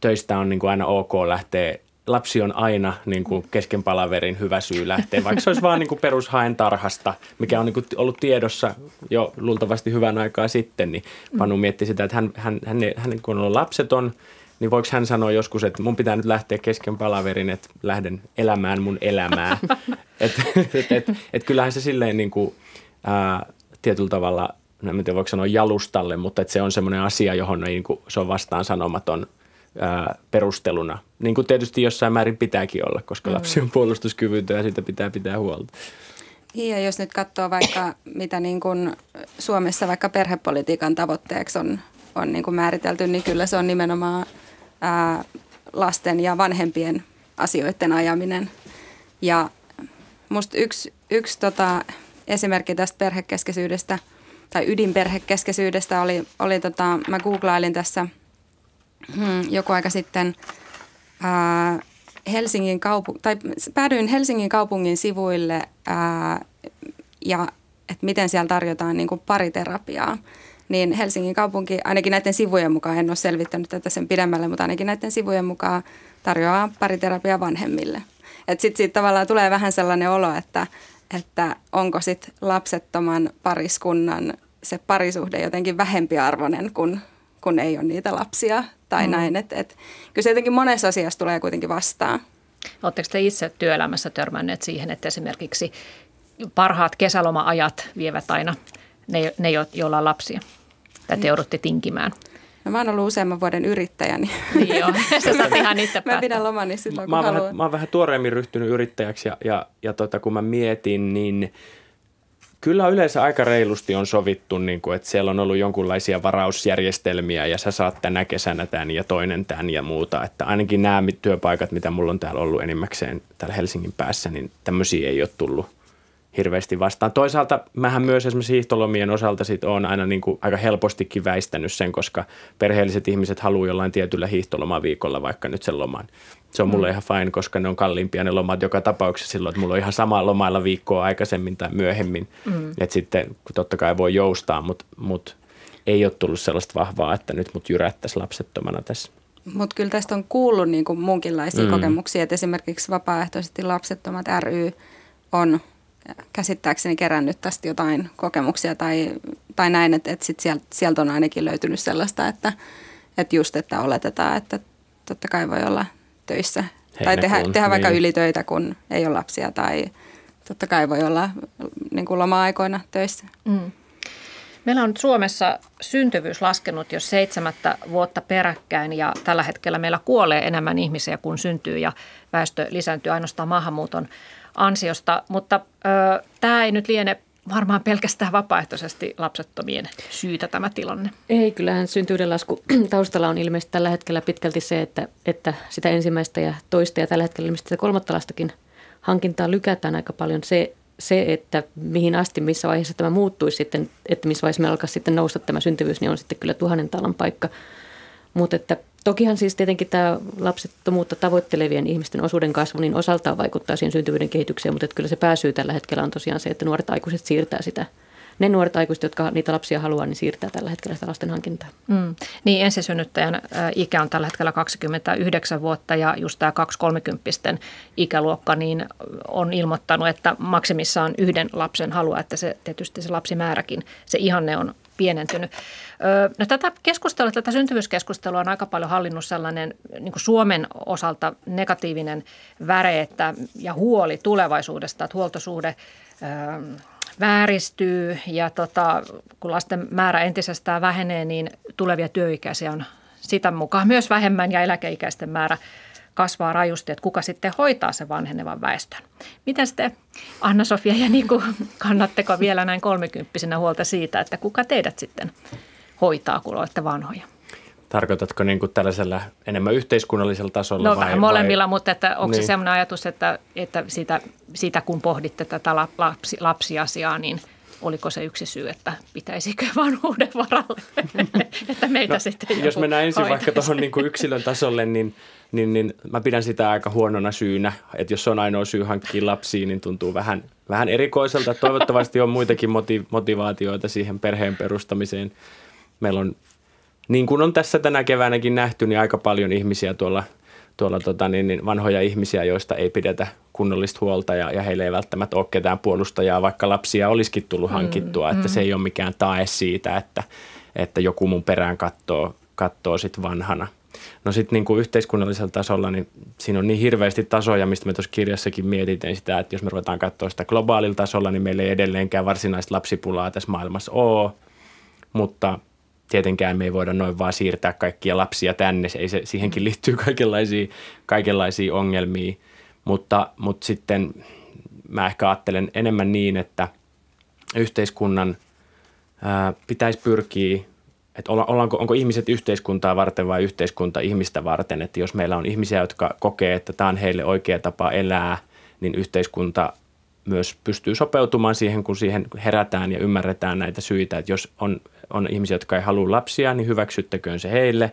töistä on niin kuin aina ok lähteä lapsi on aina niin kuin kesken palaverin hyvä syy lähteä, vaikka se olisi vaan niin kuin perushaen tarhasta, mikä on niin kuin ollut tiedossa jo luultavasti hyvän aikaa sitten, niin Panu mietti sitä, että hän, hän, hän, hän kun on lapseton, niin voiko hän sanoa joskus, että mun pitää nyt lähteä kesken palaverin, että lähden elämään mun elämää. (laughs) että et, et, et kyllähän se silleen niin kuin, ää, tietyllä tavalla, en tiedä voiko sanoa jalustalle, mutta että se on semmoinen asia, johon ei, niin kuin, se on vastaan sanomaton – ää, perusteluna. Niin kuin tietysti jossain määrin pitääkin olla, koska mm. lapsi on puolustuskyvytön ja siitä pitää pitää huolta. Ja jos nyt katsoo vaikka, mitä niin kuin Suomessa vaikka perhepolitiikan tavoitteeksi on, on niin kuin määritelty, niin kyllä se on nimenomaan ää, lasten ja vanhempien asioiden ajaminen. Ja musta yksi, yksi tota, esimerkki tästä perhekeskeisyydestä tai ydinperhekeskeisyydestä oli, oli tota, mä googlailin tässä – joku aika sitten ää, Helsingin kaupu- tai päädyin Helsingin kaupungin sivuille ää, ja että miten siellä tarjotaan niin kuin pariterapiaa. Niin Helsingin kaupunki, ainakin näiden sivujen mukaan, en ole selvittänyt tätä sen pidemmälle, mutta ainakin näiden sivujen mukaan tarjoaa pariterapiaa vanhemmille. Että sitten siitä tavallaan tulee vähän sellainen olo, että, että onko sitten lapsettoman pariskunnan se parisuhde jotenkin vähempiarvoinen, kun, kun ei ole niitä lapsia tai mm. näin. Että et, kyllä se jotenkin monessa asiassa tulee kuitenkin vastaan. Oletteko te itse työelämässä törmänneet siihen, että esimerkiksi parhaat kesäloma-ajat vievät aina ne, ne joilla on lapsia? Tai te joudutte tinkimään? No mä oon ollut useamman vuoden yrittäjä, niin, (laughs) niin joo, (laughs) sä saat ihan itse Mä pidän lomani silloin, kun mä oon, vähän, mä oon vähän tuoreemmin ryhtynyt yrittäjäksi ja, ja, ja tota, kun mä mietin, niin kyllä yleensä aika reilusti on sovittu, niin kuin, että siellä on ollut jonkunlaisia varausjärjestelmiä ja sä saat tänä kesänä tämän ja toinen tämän ja muuta. Että ainakin nämä työpaikat, mitä mulla on täällä ollut enimmäkseen täällä Helsingin päässä, niin tämmöisiä ei ole tullut – hirveästi vastaan. Toisaalta mähän myös esimerkiksi hiihtolomien osalta sit on aina niin kuin aika helpostikin väistänyt sen, koska perheelliset ihmiset haluaa jollain tietyllä hiihtolomaviikolla vaikka nyt sen loman. Se on mulle mm. ihan fine, koska ne on kalliimpia ne lomat joka tapauksessa silloin, että mulla on ihan sama lomailla viikkoa aikaisemmin tai myöhemmin. Mm. Että sitten totta kai voi joustaa, mutta mut ei ole tullut sellaista vahvaa, että nyt mut jyrättäisi lapsettomana tässä. Mutta kyllä tästä on kuullut niin kuin muunkinlaisia mm. kokemuksia, että esimerkiksi vapaaehtoisesti lapsettomat ry on käsittääkseni kerännyt tästä jotain kokemuksia tai, tai näin, että, että sit sieltä, sieltä on ainakin löytynyt sellaista, että, että just, että oletetaan, että totta kai voi olla töissä Heinäkuun, tai tehdä, tehdä vaikka niin. ylitöitä, kun ei ole lapsia tai totta kai voi olla niin kuin loma-aikoina töissä. Mm. Meillä on nyt Suomessa syntyvyys laskenut jo seitsemättä vuotta peräkkäin ja tällä hetkellä meillä kuolee enemmän ihmisiä kuin syntyy ja väestö lisääntyy ainoastaan maahanmuuton ansiosta, mutta ö, tämä ei nyt liene varmaan pelkästään vapaaehtoisesti lapsettomien syytä tämä tilanne. Ei, kyllähän syntyvyyden lasku (clears throat) taustalla on ilmeisesti tällä hetkellä pitkälti se, että, että sitä ensimmäistä ja toista ja tällä hetkellä ilmeisesti sitä kolmatta lastakin hankintaa lykätään aika paljon. Se, se, että mihin asti, missä vaiheessa tämä muuttuisi sitten, että missä vaiheessa me alkaisi sitten nousta tämä syntyvyys, niin on sitten kyllä tuhannen talan paikka. Mutta että Tokihan siis tietenkin tämä lapsettomuutta tavoittelevien ihmisten osuuden kasvu niin osaltaan vaikuttaa siihen syntyvyyden kehitykseen, mutta että kyllä se pääsyy tällä hetkellä on tosiaan se, että nuoret aikuiset siirtää sitä ne nuoret aikuiset, jotka niitä lapsia haluaa, niin siirtää tällä hetkellä sitä lasten hankintaa. Mm. Niin, ensisynnyttäjän ikä on tällä hetkellä 29 vuotta ja just tämä 230 ikäluokka niin on ilmoittanut, että maksimissaan yhden lapsen haluaa, että se tietysti se lapsimääräkin, se ihanne on pienentynyt. No, tätä keskustelua, tätä syntyvyyskeskustelua on aika paljon hallinnut sellainen niin Suomen osalta negatiivinen väre että, ja huoli tulevaisuudesta, että huoltosuhde vääristyy ja tota, kun lasten määrä entisestään vähenee, niin tulevia työikäisiä on sitä mukaan myös vähemmän ja eläkeikäisten määrä kasvaa rajusti, että kuka sitten hoitaa sen vanhenevan väestön. Miten sitten Anna-Sofia ja Niku, kannatteko vielä näin kolmekymppisenä huolta siitä, että kuka teidät sitten hoitaa, kun olette vanhoja? Tarkoitatko niin kuin tällaisella enemmän yhteiskunnallisella tasolla? No vai, molemmilla, vai? mutta että onko niin. se sellainen ajatus, että, että sitä, sitä kun pohditte tätä lapsi, lapsiasiaa, niin oliko se yksi syy, että pitäisikö (laughs) vanhuuden varalle, (laughs) että meitä no, sitten Jos mennään ensin hoitaisi. vaikka tuohon niin yksilön tasolle, niin, niin, niin mä pidän sitä aika huonona syynä, että jos on ainoa syy hankkia lapsia, niin tuntuu vähän, vähän erikoiselta. Toivottavasti on muitakin motivaatioita siihen perheen perustamiseen. Meillä on niin kuin on tässä tänä keväänäkin nähty, niin aika paljon ihmisiä tuolla, tuolla tota, niin, niin vanhoja ihmisiä, joista ei pidetä kunnollista huolta ja, ja heille ei välttämättä ole ketään puolustajaa, vaikka lapsia olisikin tullut mm, hankittua, että mm. se ei ole mikään tae siitä, että, että joku mun perään katsoo, katsoo sit vanhana. No sitten niin yhteiskunnallisella tasolla, niin siinä on niin hirveästi tasoja, mistä me tuossa kirjassakin mietitään sitä, että jos me ruvetaan katsoa sitä globaalilla tasolla, niin meillä ei edelleenkään varsinaista lapsipulaa tässä maailmassa ole, mutta – tietenkään me ei voida noin vaan siirtää kaikkia lapsia tänne. Ei se, siihenkin liittyy kaikenlaisia, kaikenlaisia ongelmia, mutta, mutta sitten mä ehkä ajattelen enemmän niin, että yhteiskunnan ää, pitäisi pyrkiä, että ollaanko, onko ihmiset yhteiskuntaa varten vai yhteiskunta ihmistä varten. Että jos meillä on ihmisiä, jotka kokee, että tämä on heille oikea tapa elää, niin yhteiskunta myös pystyy sopeutumaan siihen, kun siihen herätään ja ymmärretään näitä syitä. Että jos on, on ihmisiä, jotka ei halua lapsia, niin hyväksyttäköön se heille.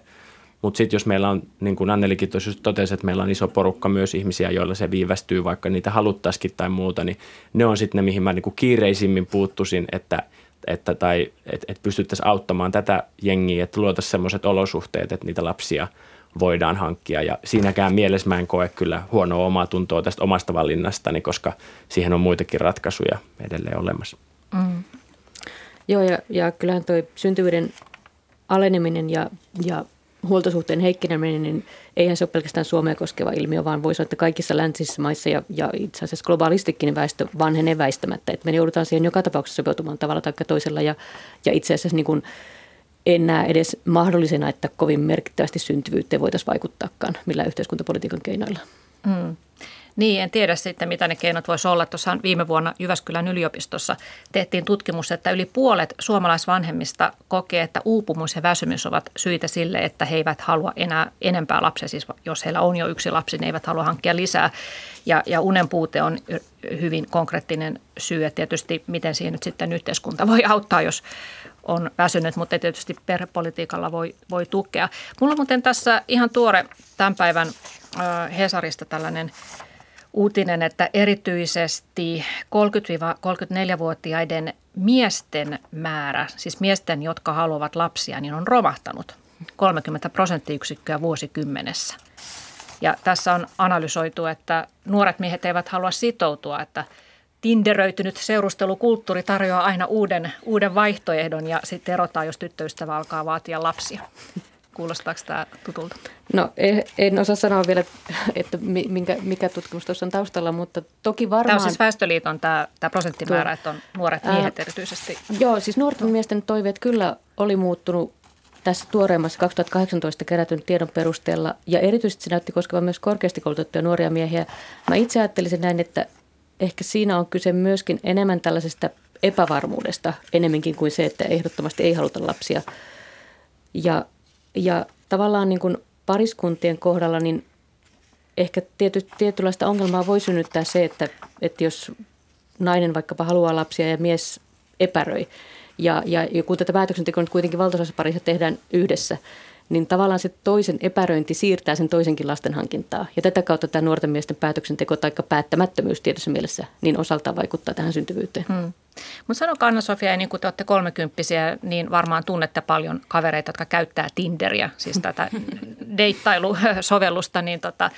Mutta sitten jos meillä on, niin kuin Annelikin tuossa totesi, että meillä on iso porukka myös ihmisiä, joilla se viivästyy, vaikka niitä haluttaisikin tai muuta, niin ne on sitten ne, mihin mä niin kuin kiireisimmin puuttuisin, että, että tai että et pystyttäisiin auttamaan tätä jengiä, että luotaisiin sellaiset olosuhteet, että niitä lapsia voidaan hankkia. Ja siinäkään mielessä mä en koe kyllä huonoa omaa tuntoa tästä omasta valinnastani, koska siihen on muitakin ratkaisuja edelleen olemassa. Mm. Joo, ja, ja kyllähän tuo syntyvyyden aleneminen ja, ja huoltosuhteen heikkeneminen, niin eihän se ole pelkästään Suomea koskeva ilmiö, vaan voi sanoa, että kaikissa läntisissä maissa ja, ja itse asiassa globaalistikin väestö vanhenee väistämättä. Että me joudutaan siihen joka tapauksessa sopeutumaan tavalla tai toisella ja, ja itse asiassa niin kuin en näe edes mahdollisena, että kovin merkittävästi syntyvyyteen voitaisiin vaikuttaakaan millä yhteiskuntapolitiikan keinoilla. Mm. Niin, en tiedä sitten, mitä ne keinot voisi olla. Tuossa viime vuonna Jyväskylän yliopistossa tehtiin tutkimus, että yli puolet suomalaisvanhemmista kokee, että uupumus ja väsymys ovat syitä sille, että he eivät halua enää enempää lapsia. Siis jos heillä on jo yksi lapsi, niin eivät halua hankkia lisää. Ja, ja unen puute on hyvin konkreettinen syy. Ja tietysti miten siihen nyt sitten yhteiskunta voi auttaa, jos on väsynyt, mutta tietysti perhepolitiikalla voi, voi tukea. Mulla on muuten tässä ihan tuore tämän päivän Hesarista tällainen uutinen, että erityisesti 30-34-vuotiaiden miesten määrä, siis miesten, jotka haluavat lapsia, niin on romahtanut 30 prosenttiyksikköä vuosikymmenessä. Ja tässä on analysoitu, että nuoret miehet eivät halua sitoutua, että tinderöitynyt seurustelukulttuuri tarjoaa aina uuden, uuden vaihtoehdon ja sitten erotaan, jos tyttöystävä alkaa vaatia lapsia. Kuulostaako tämä tutulta? No en osaa sanoa vielä, että minkä, mikä tutkimus tuossa on taustalla, mutta toki varmaan... Tämä on siis Väestöliiton tämä, tämä prosenttimäärä, tuo, että on nuoret miehet ää, erityisesti. Joo, siis nuorten miesten toiveet kyllä oli muuttunut tässä tuoreimmassa 2018 kerätyn tiedon perusteella, ja erityisesti se näytti koskevan myös korkeasti koulutettuja nuoria miehiä. Mä itse ajattelisin näin, että ehkä siinä on kyse myöskin enemmän tällaisesta epävarmuudesta, enemmänkin kuin se, että ehdottomasti ei haluta lapsia. Ja ja tavallaan niin kuin pariskuntien kohdalla niin ehkä tiety, tietynlaista ongelmaa voi synnyttää se, että, että jos nainen vaikkapa haluaa lapsia ja mies epäröi, ja, ja kun tätä päätöksentekoa nyt kuitenkin valtaosassa parissa tehdään yhdessä, niin tavallaan se toisen epäröinti siirtää sen toisenkin lasten hankintaa. Ja tätä kautta tämä nuorten miesten päätöksenteko tai päättämättömyys tietyssä mielessä niin osaltaan vaikuttaa tähän syntyvyyteen. Hmm. Mutta sanokaa Anna-Sofia, niin kun te olette kolmekymppisiä, niin varmaan tunnette paljon kavereita, jotka käyttää Tinderiä, siis tätä (laughs) deittailusovellusta, niin tota,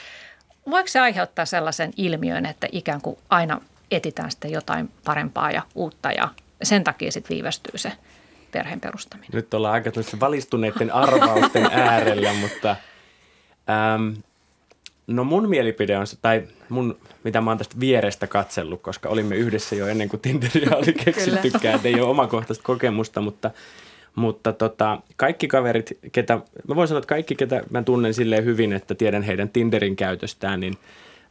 voiko se aiheuttaa sellaisen ilmiön, että ikään kuin aina etitään sitten jotain parempaa ja uutta ja sen takia sitten viivästyy se perheen perustaminen? Nyt ollaan aika valistuneiden arvausten äärellä, (laughs) mutta äm, no mun mielipide on se, tai mun, mitä mä oon tästä vierestä katsellut, koska olimme yhdessä jo ennen kuin Tinderia oli (laughs) keksittykään, että ei ole (laughs) omakohtaista kokemusta, mutta, mutta tota, kaikki kaverit, ketä, mä voin sanoa, että kaikki, ketä mä tunnen silleen hyvin, että tiedän heidän Tinderin käytöstään, niin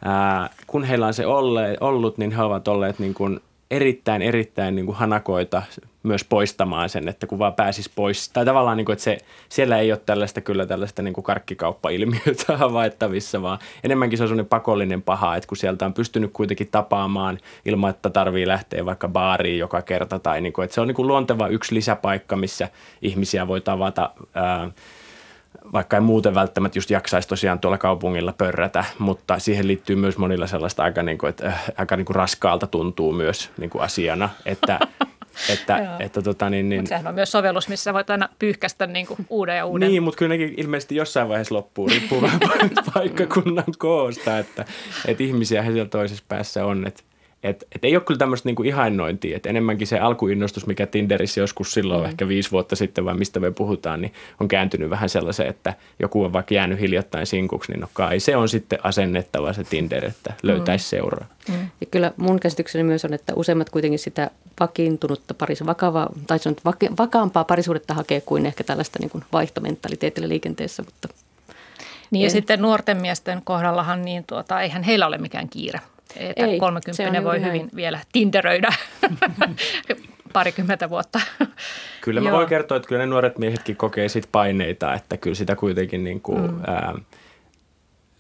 ää, kun heillä on se olle, ollut, niin he ovat olleet niin kuin erittäin, erittäin niin kuin hanakoita myös poistamaan sen, että kun vaan pääsisi pois. Tai tavallaan, niin kuin, että se, siellä ei ole tällaista kyllä tällaista niin kuin karkkikauppa-ilmiötä (laughs) havaittavissa, vaan enemmänkin se on sellainen pakollinen paha, että kun sieltä on pystynyt kuitenkin tapaamaan ilman, että tarvii lähteä vaikka baariin joka kerta. Tai niin kuin, että se on niin kuin luonteva yksi lisäpaikka, missä ihmisiä voi tavata ää, vaikka ei muuten välttämättä just jaksaisi tosiaan tuolla kaupungilla pörrätä, mutta siihen liittyy myös monilla sellaista aika, niin kuin, että, äh, aika niin kuin raskaalta tuntuu myös niin kuin asiana, että (laughs) että, että tota, niin, niin, sehän on myös sovellus, missä voit aina pyyhkästä niin kuin uuden ja uuden. Niin, mutta kyllä nekin ilmeisesti jossain vaiheessa loppuu, riippuu (laughs) paikkakunnan koosta, että, että ihmisiä he siellä toisessa päässä on. Että et, et ei ole kyllä tämmöistä niinku ihannointia, että enemmänkin se alkuinnostus, mikä Tinderissä joskus silloin mm. ehkä viisi vuotta sitten, vai mistä me puhutaan, niin on kääntynyt vähän sellaiseen, että joku on vaikka jäänyt hiljattain sinkuksi, niin no kai se on sitten asennettava se Tinder, että löytäisi mm. seuraa. Mm. Ja kyllä mun käsitykseni myös on, että useimmat kuitenkin sitä vakiintunutta parissa vakavaa, tai se on vakaampaa parisuudetta hakee kuin ehkä tällaista niin kuin vaihtomentaliteetillä liikenteessä, mutta niin ja en. sitten nuorten miesten kohdallahan, niin tuota, eihän heillä ole mikään kiire. Että Ei, 30 voi hyvin näin. vielä tinderöidä (laughs) parikymmentä vuotta. Kyllä mä voin kertoa, että kyllä ne nuoret miehetkin kokee sit paineita, että kyllä sitä kuitenkin niin kuin, mm. ää,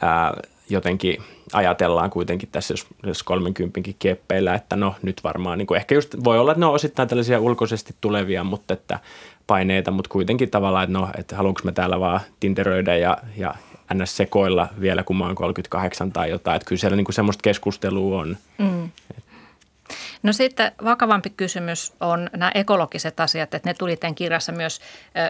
ää, jotenkin ajatellaan kuitenkin tässä, jos, jos 30 kieppeillä, että no nyt varmaan, niin kuin ehkä just voi olla, että ne on osittain tällaisia ulkoisesti tulevia, mutta että paineita, mutta kuitenkin tavallaan, että no, että haluanko me täällä vaan tinderöidä ja, ja ns. sekoilla vielä, kun mä oon 38 tai jotain, että kyllä siellä niin kuin semmoista keskustelua on. Mm. No sitten vakavampi kysymys on nämä ekologiset asiat, että ne tuli tämän kirjassa myös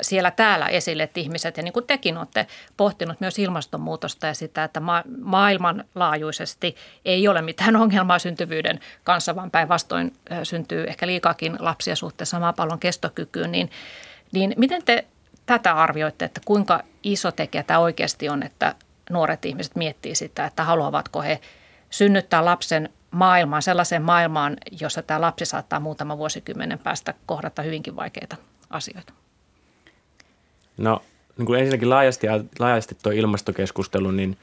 siellä täällä esille, että ihmiset, ja niin kuin tekin olette pohtinut myös ilmastonmuutosta ja sitä, että ma- maailmanlaajuisesti ei ole mitään ongelmaa syntyvyyden kanssa, vaan päinvastoin syntyy ehkä liikaakin lapsia suhteessa maapallon kestokykyyn, niin, niin miten te tätä arvioitte, että kuinka iso tekijä tämä oikeasti on, että nuoret ihmiset miettii sitä, että haluavatko he synnyttää lapsen maailmaan, sellaiseen maailmaan, jossa tämä lapsi saattaa muutama vuosikymmenen päästä kohdata hyvinkin vaikeita asioita? No niin kuin ensinnäkin laajasti, laajasti tuo ilmastokeskustelu, niin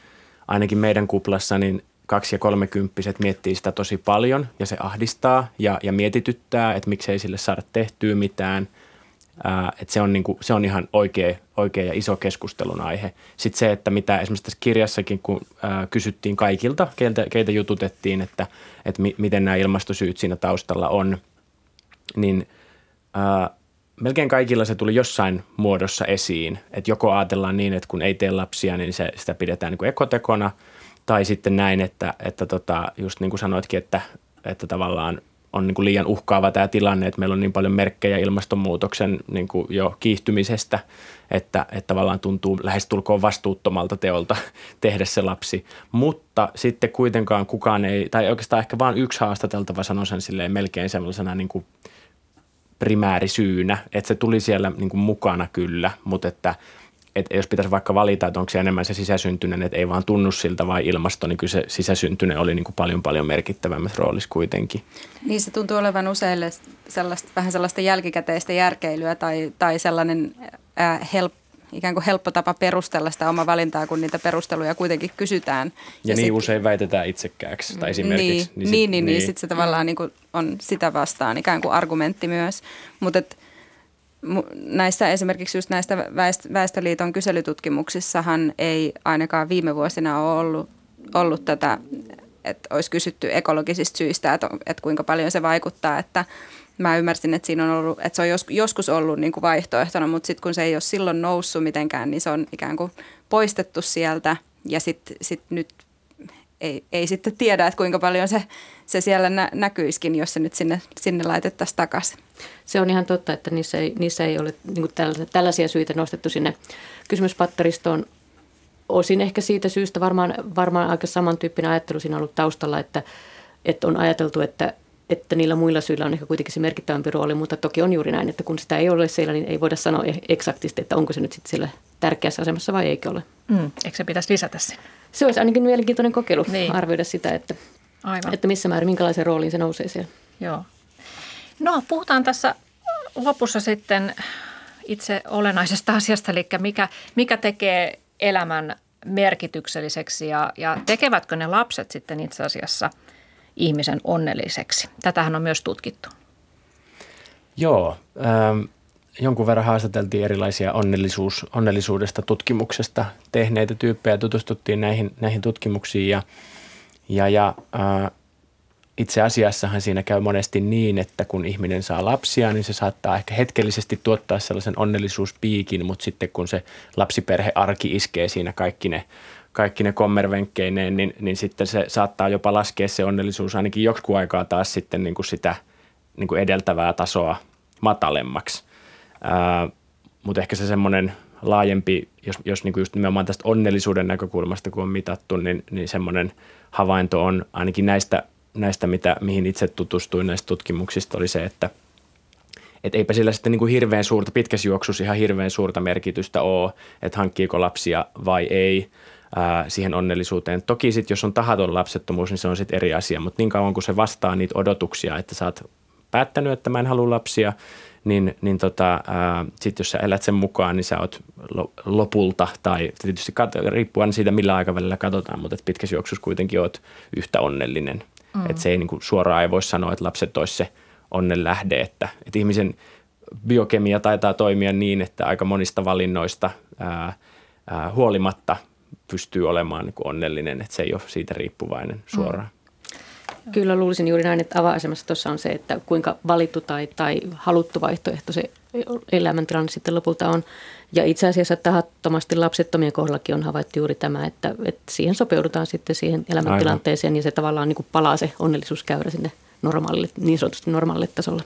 ainakin meidän kuplassa niin kaksi- ja kolmekymppiset miettii sitä tosi paljon ja se ahdistaa ja, ja mietityttää, että miksei sille saada tehtyä mitään – Että se, on niinku, se on ihan oikea, oikea ja iso keskustelun aihe. Sitten se, että mitä esimerkiksi tässä kirjassakin, kun kysyttiin kaikilta, keitä, keitä jututettiin, että, että mi, miten nämä ilmastosyyt siinä taustalla on, niin ää, melkein kaikilla se tuli jossain muodossa esiin. Että joko ajatellaan niin, että kun ei tee lapsia, niin se, sitä pidetään niin kuin ekotekona, tai sitten näin, että, että tota, just niin kuin sanoitkin, että, että tavallaan – on niin kuin liian uhkaava tämä tilanne, että meillä on niin paljon merkkejä ilmastonmuutoksen niin kuin jo kiihtymisestä, että, että tavallaan tuntuu lähestulkoon vastuuttomalta teolta (laughs) tehdä se lapsi. Mutta sitten kuitenkaan kukaan ei, tai oikeastaan ehkä vain yksi haastateltava sanoi sen silleen melkein sellaisena niin kuin primäärisyynä, että se tuli siellä niin kuin mukana kyllä, mutta että – että jos pitäisi vaikka valita, että onko se enemmän se sisäsyntyinen, että ei vaan tunnu siltä vai ilmasto, niin kyllä se sisäsyntyinen oli niin kuin paljon paljon merkittävämmässä roolissa kuitenkin. Niin se tuntuu olevan useille sellaista, vähän sellaista jälkikäteistä järkeilyä tai, tai sellainen ää, help, ikään kuin helppo tapa perustella sitä omaa valintaa, kun niitä perusteluja kuitenkin kysytään. Ja, ja niin sit, usein väitetään itsekkääksi tai esimerkiksi. Niin, niin, niin, niin, niin, niin sitten se tavallaan niin kuin on sitä vastaan ikään kuin argumentti myös. Mutta näissä esimerkiksi just näistä Väestöliiton kyselytutkimuksissahan ei ainakaan viime vuosina ole ollut, ollut tätä, että olisi kysytty ekologisista syistä, että, että kuinka paljon se vaikuttaa, että mä ymmärsin, että siinä on ollut, että se on joskus ollut niin kuin vaihtoehtona, mutta sitten kun se ei ole silloin noussut mitenkään, niin se on ikään kuin poistettu sieltä ja sitten sit nyt ei, ei sitten tiedä, että kuinka paljon se, se siellä nä, näkyisikin, jos se nyt sinne, sinne laitettaisiin takaisin. Se on ihan totta, että niissä ei, niissä ei ole niin tällaisia, tällaisia syitä nostettu sinne kysymyspatteristoon. Osin ehkä siitä syystä varmaan, varmaan aika samantyyppinen ajattelu siinä on ollut taustalla, että, että on ajateltu, että, että niillä muilla syillä on ehkä kuitenkin se merkittävämpi rooli, mutta toki on juuri näin, että kun sitä ei ole siellä, niin ei voida sanoa e- eksaktisti, että onko se nyt sitten siellä tärkeässä asemassa vai eikö ole. Mm, eikö se pitäisi lisätä sen? Se olisi ainakin mielenkiintoinen kokeilu niin. arvioida sitä, että, Aivan. että missä määrin, minkälaisen rooliin se nousee siellä. Joo. No puhutaan tässä lopussa sitten itse olennaisesta (laughs) asiasta, eli mikä, mikä tekee elämän merkitykselliseksi ja, ja tekevätkö ne lapset sitten itse asiassa ihmisen onnelliseksi. Tätähän on myös tutkittu. Joo, ähm, jonkun verran haastateltiin erilaisia onnellisuus, onnellisuudesta tutkimuksesta tehneitä tyyppejä, tutustuttiin näihin, näihin tutkimuksiin ja, ja, ja äh, itse asiassahan siinä käy monesti niin, että kun ihminen saa lapsia, niin se saattaa ehkä hetkellisesti tuottaa sellaisen onnellisuuspiikin, mutta sitten kun se lapsiperhearki iskee siinä kaikki ne, kaikki ne kommervenkkeineen, niin, niin sitten se saattaa jopa laskea se onnellisuus ainakin joku aikaa taas sitten niin kuin sitä niin kuin edeltävää tasoa matalemmaksi. Mutta ehkä se semmoinen laajempi, jos, jos niin kuin just nimenomaan tästä onnellisuuden näkökulmasta kun on mitattu, niin, niin semmoinen havainto on ainakin näistä, näistä mitä, mihin itse tutustuin näistä tutkimuksista, oli se, että et eipä sillä sitten niin kuin hirveän suurta, pitkässä juoksussa ihan hirveän suurta merkitystä ole, että hankkiiko lapsia vai ei ää, siihen onnellisuuteen. Toki sitten, jos on tahaton lapsettomuus, niin se on sitten eri asia, mutta niin kauan kuin se vastaa niitä odotuksia, että sä oot päättänyt, että mä en halua lapsia – niin, niin tota, sitten jos sä elät sen mukaan, niin sä oot lopulta, tai tietysti kat- riippuen siitä, millä aikavälillä katsotaan, mutta pitkässä juoksussa kuitenkin oot yhtä onnellinen. Mm. Että se ei niin kuin, suoraan ei voi sanoa, että lapset olisi se onnen lähde, että, että ihmisen biokemia taitaa toimia niin, että aika monista valinnoista ää, ää, huolimatta pystyy olemaan niin kuin onnellinen, että se ei ole siitä riippuvainen suoraan. Mm. Kyllä luulisin juuri näin, että avainasemassa tuossa on se, että kuinka valittu tai, tai haluttu vaihtoehto se elämäntilanne sitten lopulta on. Ja itse asiassa tahattomasti lapsettomien kohdallakin on havaittu juuri tämä, että, että siihen sopeudutaan sitten siihen elämäntilanteeseen Aivan. ja se tavallaan niin kuin palaa se onnellisuuskäyrä sinne normaalille, niin sanotusti normaalille tasolle.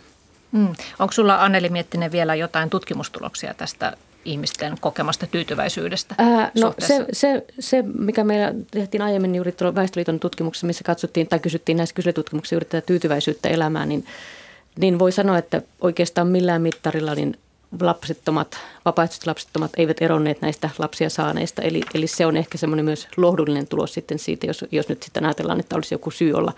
Mm. Onko sulla Anneli Miettinen vielä jotain tutkimustuloksia tästä ihmisten kokemasta tyytyväisyydestä? Ää, no se, se, se, mikä meillä tehtiin aiemmin juuri tuolla Väestöliiton tutkimuksessa, missä katsottiin tai kysyttiin näissä kyselytutkimuksissa juuri tätä tyytyväisyyttä elämään, niin, niin voi sanoa, että oikeastaan millään mittarilla niin lapsettomat, vapaaehtoisesti lapsettomat eivät eronneet näistä lapsia saaneista. Eli, eli se on ehkä semmoinen myös lohdullinen tulos sitten siitä, jos, jos nyt sitten ajatellaan, että olisi joku syy olla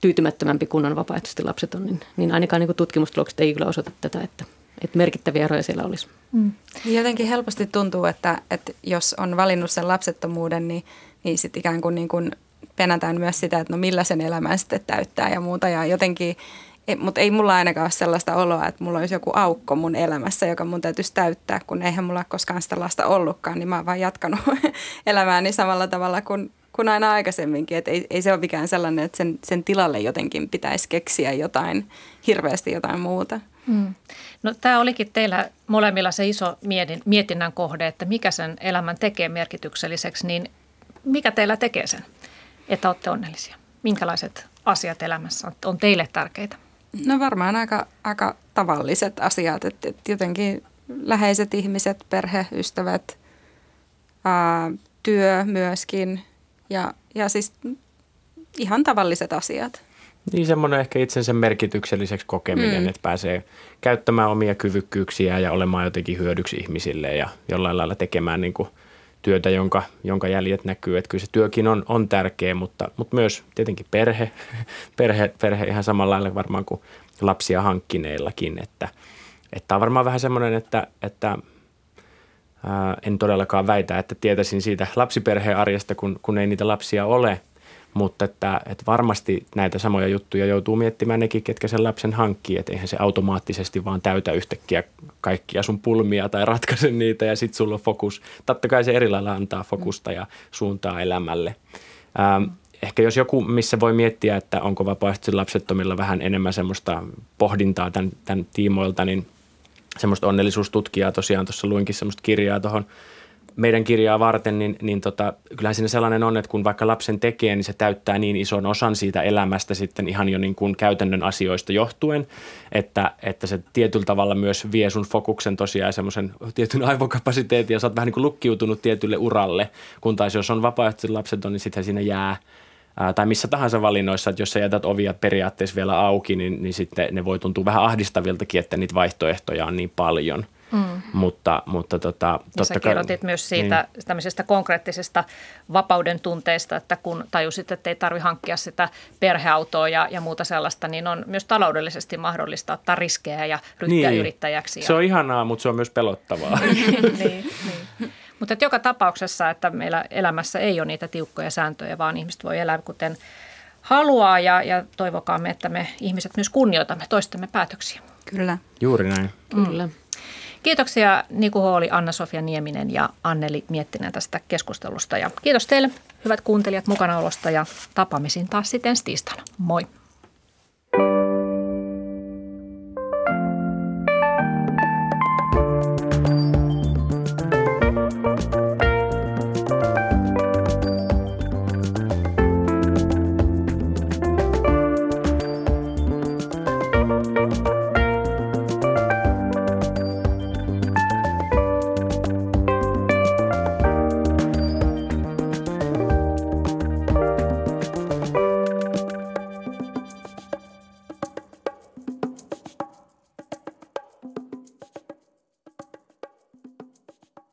tyytymättömämpi kuin on vapaaehtoisesti lapseton, niin, niin ainakaan niin tutkimustulokset ei kyllä osoita tätä, että, että merkittäviä eroja siellä olisi. Mm. Jotenkin helposti tuntuu, että, että jos on valinnut sen lapsettomuuden, niin, niin sitten ikään kuin, niin kuin penätään myös sitä, että no millä sen elämän sitten täyttää ja muuta. Ja jotenkin mutta ei mulla ainakaan ole sellaista oloa, että mulla olisi joku aukko mun elämässä, joka mun täytyisi täyttää, kun eihän mulla koskaan sitä lasta ollutkaan, niin mä oon vaan jatkanut (laughs) elämääni samalla tavalla kuin, kuin aina aikaisemminkin. Et ei, ei se ole mikään sellainen, että sen, sen tilalle jotenkin pitäisi keksiä jotain, hirveästi jotain muuta. Mm. No, tämä olikin teillä molemmilla se iso mietin, mietinnän kohde, että mikä sen elämän tekee merkitykselliseksi, niin mikä teillä tekee sen, että olette onnellisia? Minkälaiset asiat elämässä on teille tärkeitä? No varmaan aika, aika tavalliset asiat, että jotenkin läheiset ihmiset, perhe, ystävät, ää, työ myöskin ja, ja siis ihan tavalliset asiat. Niin semmoinen ehkä itsensä merkitykselliseksi kokeminen, mm. että pääsee käyttämään omia kyvykkyyksiä ja olemaan jotenkin hyödyksi ihmisille ja jollain lailla tekemään niin kuin työtä, jonka, jonka jäljet näkyy. Että kyllä se työkin on, on tärkeä, mutta, mutta myös tietenkin perhe, (laughs) perhe, perhe ihan samalla lailla varmaan kuin lapsia hankkineillakin. Että, että on varmaan vähän semmoinen, että, että ää, en todellakaan väitä, että tietäisin siitä lapsiperheen arjesta, kun, kun ei niitä lapsia ole – mutta että, että varmasti näitä samoja juttuja joutuu miettimään nekin, ketkä sen lapsen hankkii, että eihän se automaattisesti vaan täytä yhtäkkiä kaikkia sun pulmia tai ratkaise niitä ja sitten sulla on fokus. Totta kai se eri lailla antaa fokusta ja suuntaa elämälle. Ähm, ehkä jos joku, missä voi miettiä, että onko vapaaehtoisesti lapsettomilla vähän enemmän semmoista pohdintaa tämän, tämän tiimoilta, niin semmoista onnellisuustutkijaa tosiaan tuossa luinkin semmoista kirjaa tuohon meidän kirjaa varten, niin, niin tota, kyllähän siinä sellainen on, että kun vaikka lapsen tekee, niin se täyttää niin ison osan siitä elämästä sitten ihan jo niin kuin käytännön asioista johtuen, että, että se tietyllä tavalla myös vie sun fokuksen tosiaan semmoisen tietyn aivokapasiteetin ja sä oot vähän niin kuin lukkiutunut tietylle uralle, kun taas jos on vapaaehtoisesti lapseton, niin sitten siinä jää ää, tai missä tahansa valinnoissa, että jos sä jätät ovia periaatteessa vielä auki, niin, niin sitten ne voi tuntua vähän ahdistaviltakin, että niitä vaihtoehtoja on niin paljon – Mm. Mutta, mutta tota, ja sä kirjoitit kai, myös siitä niin. tämmöisestä konkreettisesta vapauden tunteesta, että kun tajusit, että ei tarvi hankkia sitä perheautoa ja, ja muuta sellaista, niin on myös taloudellisesti mahdollista ottaa riskejä ja ryhtyä niin. yrittäjäksi. Se on ihanaa, mutta se on myös pelottavaa. (laughs) niin, niin. Mutta joka tapauksessa, että meillä elämässä ei ole niitä tiukkoja sääntöjä, vaan ihmiset voi elää kuten haluaa ja, ja toivokaamme, että me ihmiset myös kunnioitamme toistemme päätöksiä. Kyllä. Juuri näin. Kyllä. Mm. Kiitoksia Niku Hooli, Anna-Sofia Nieminen ja Anneli Miettinen tästä keskustelusta. Ja kiitos teille, hyvät kuuntelijat, mukanaolosta ja tapaamisiin taas sitten tiistaina. Moi! thank you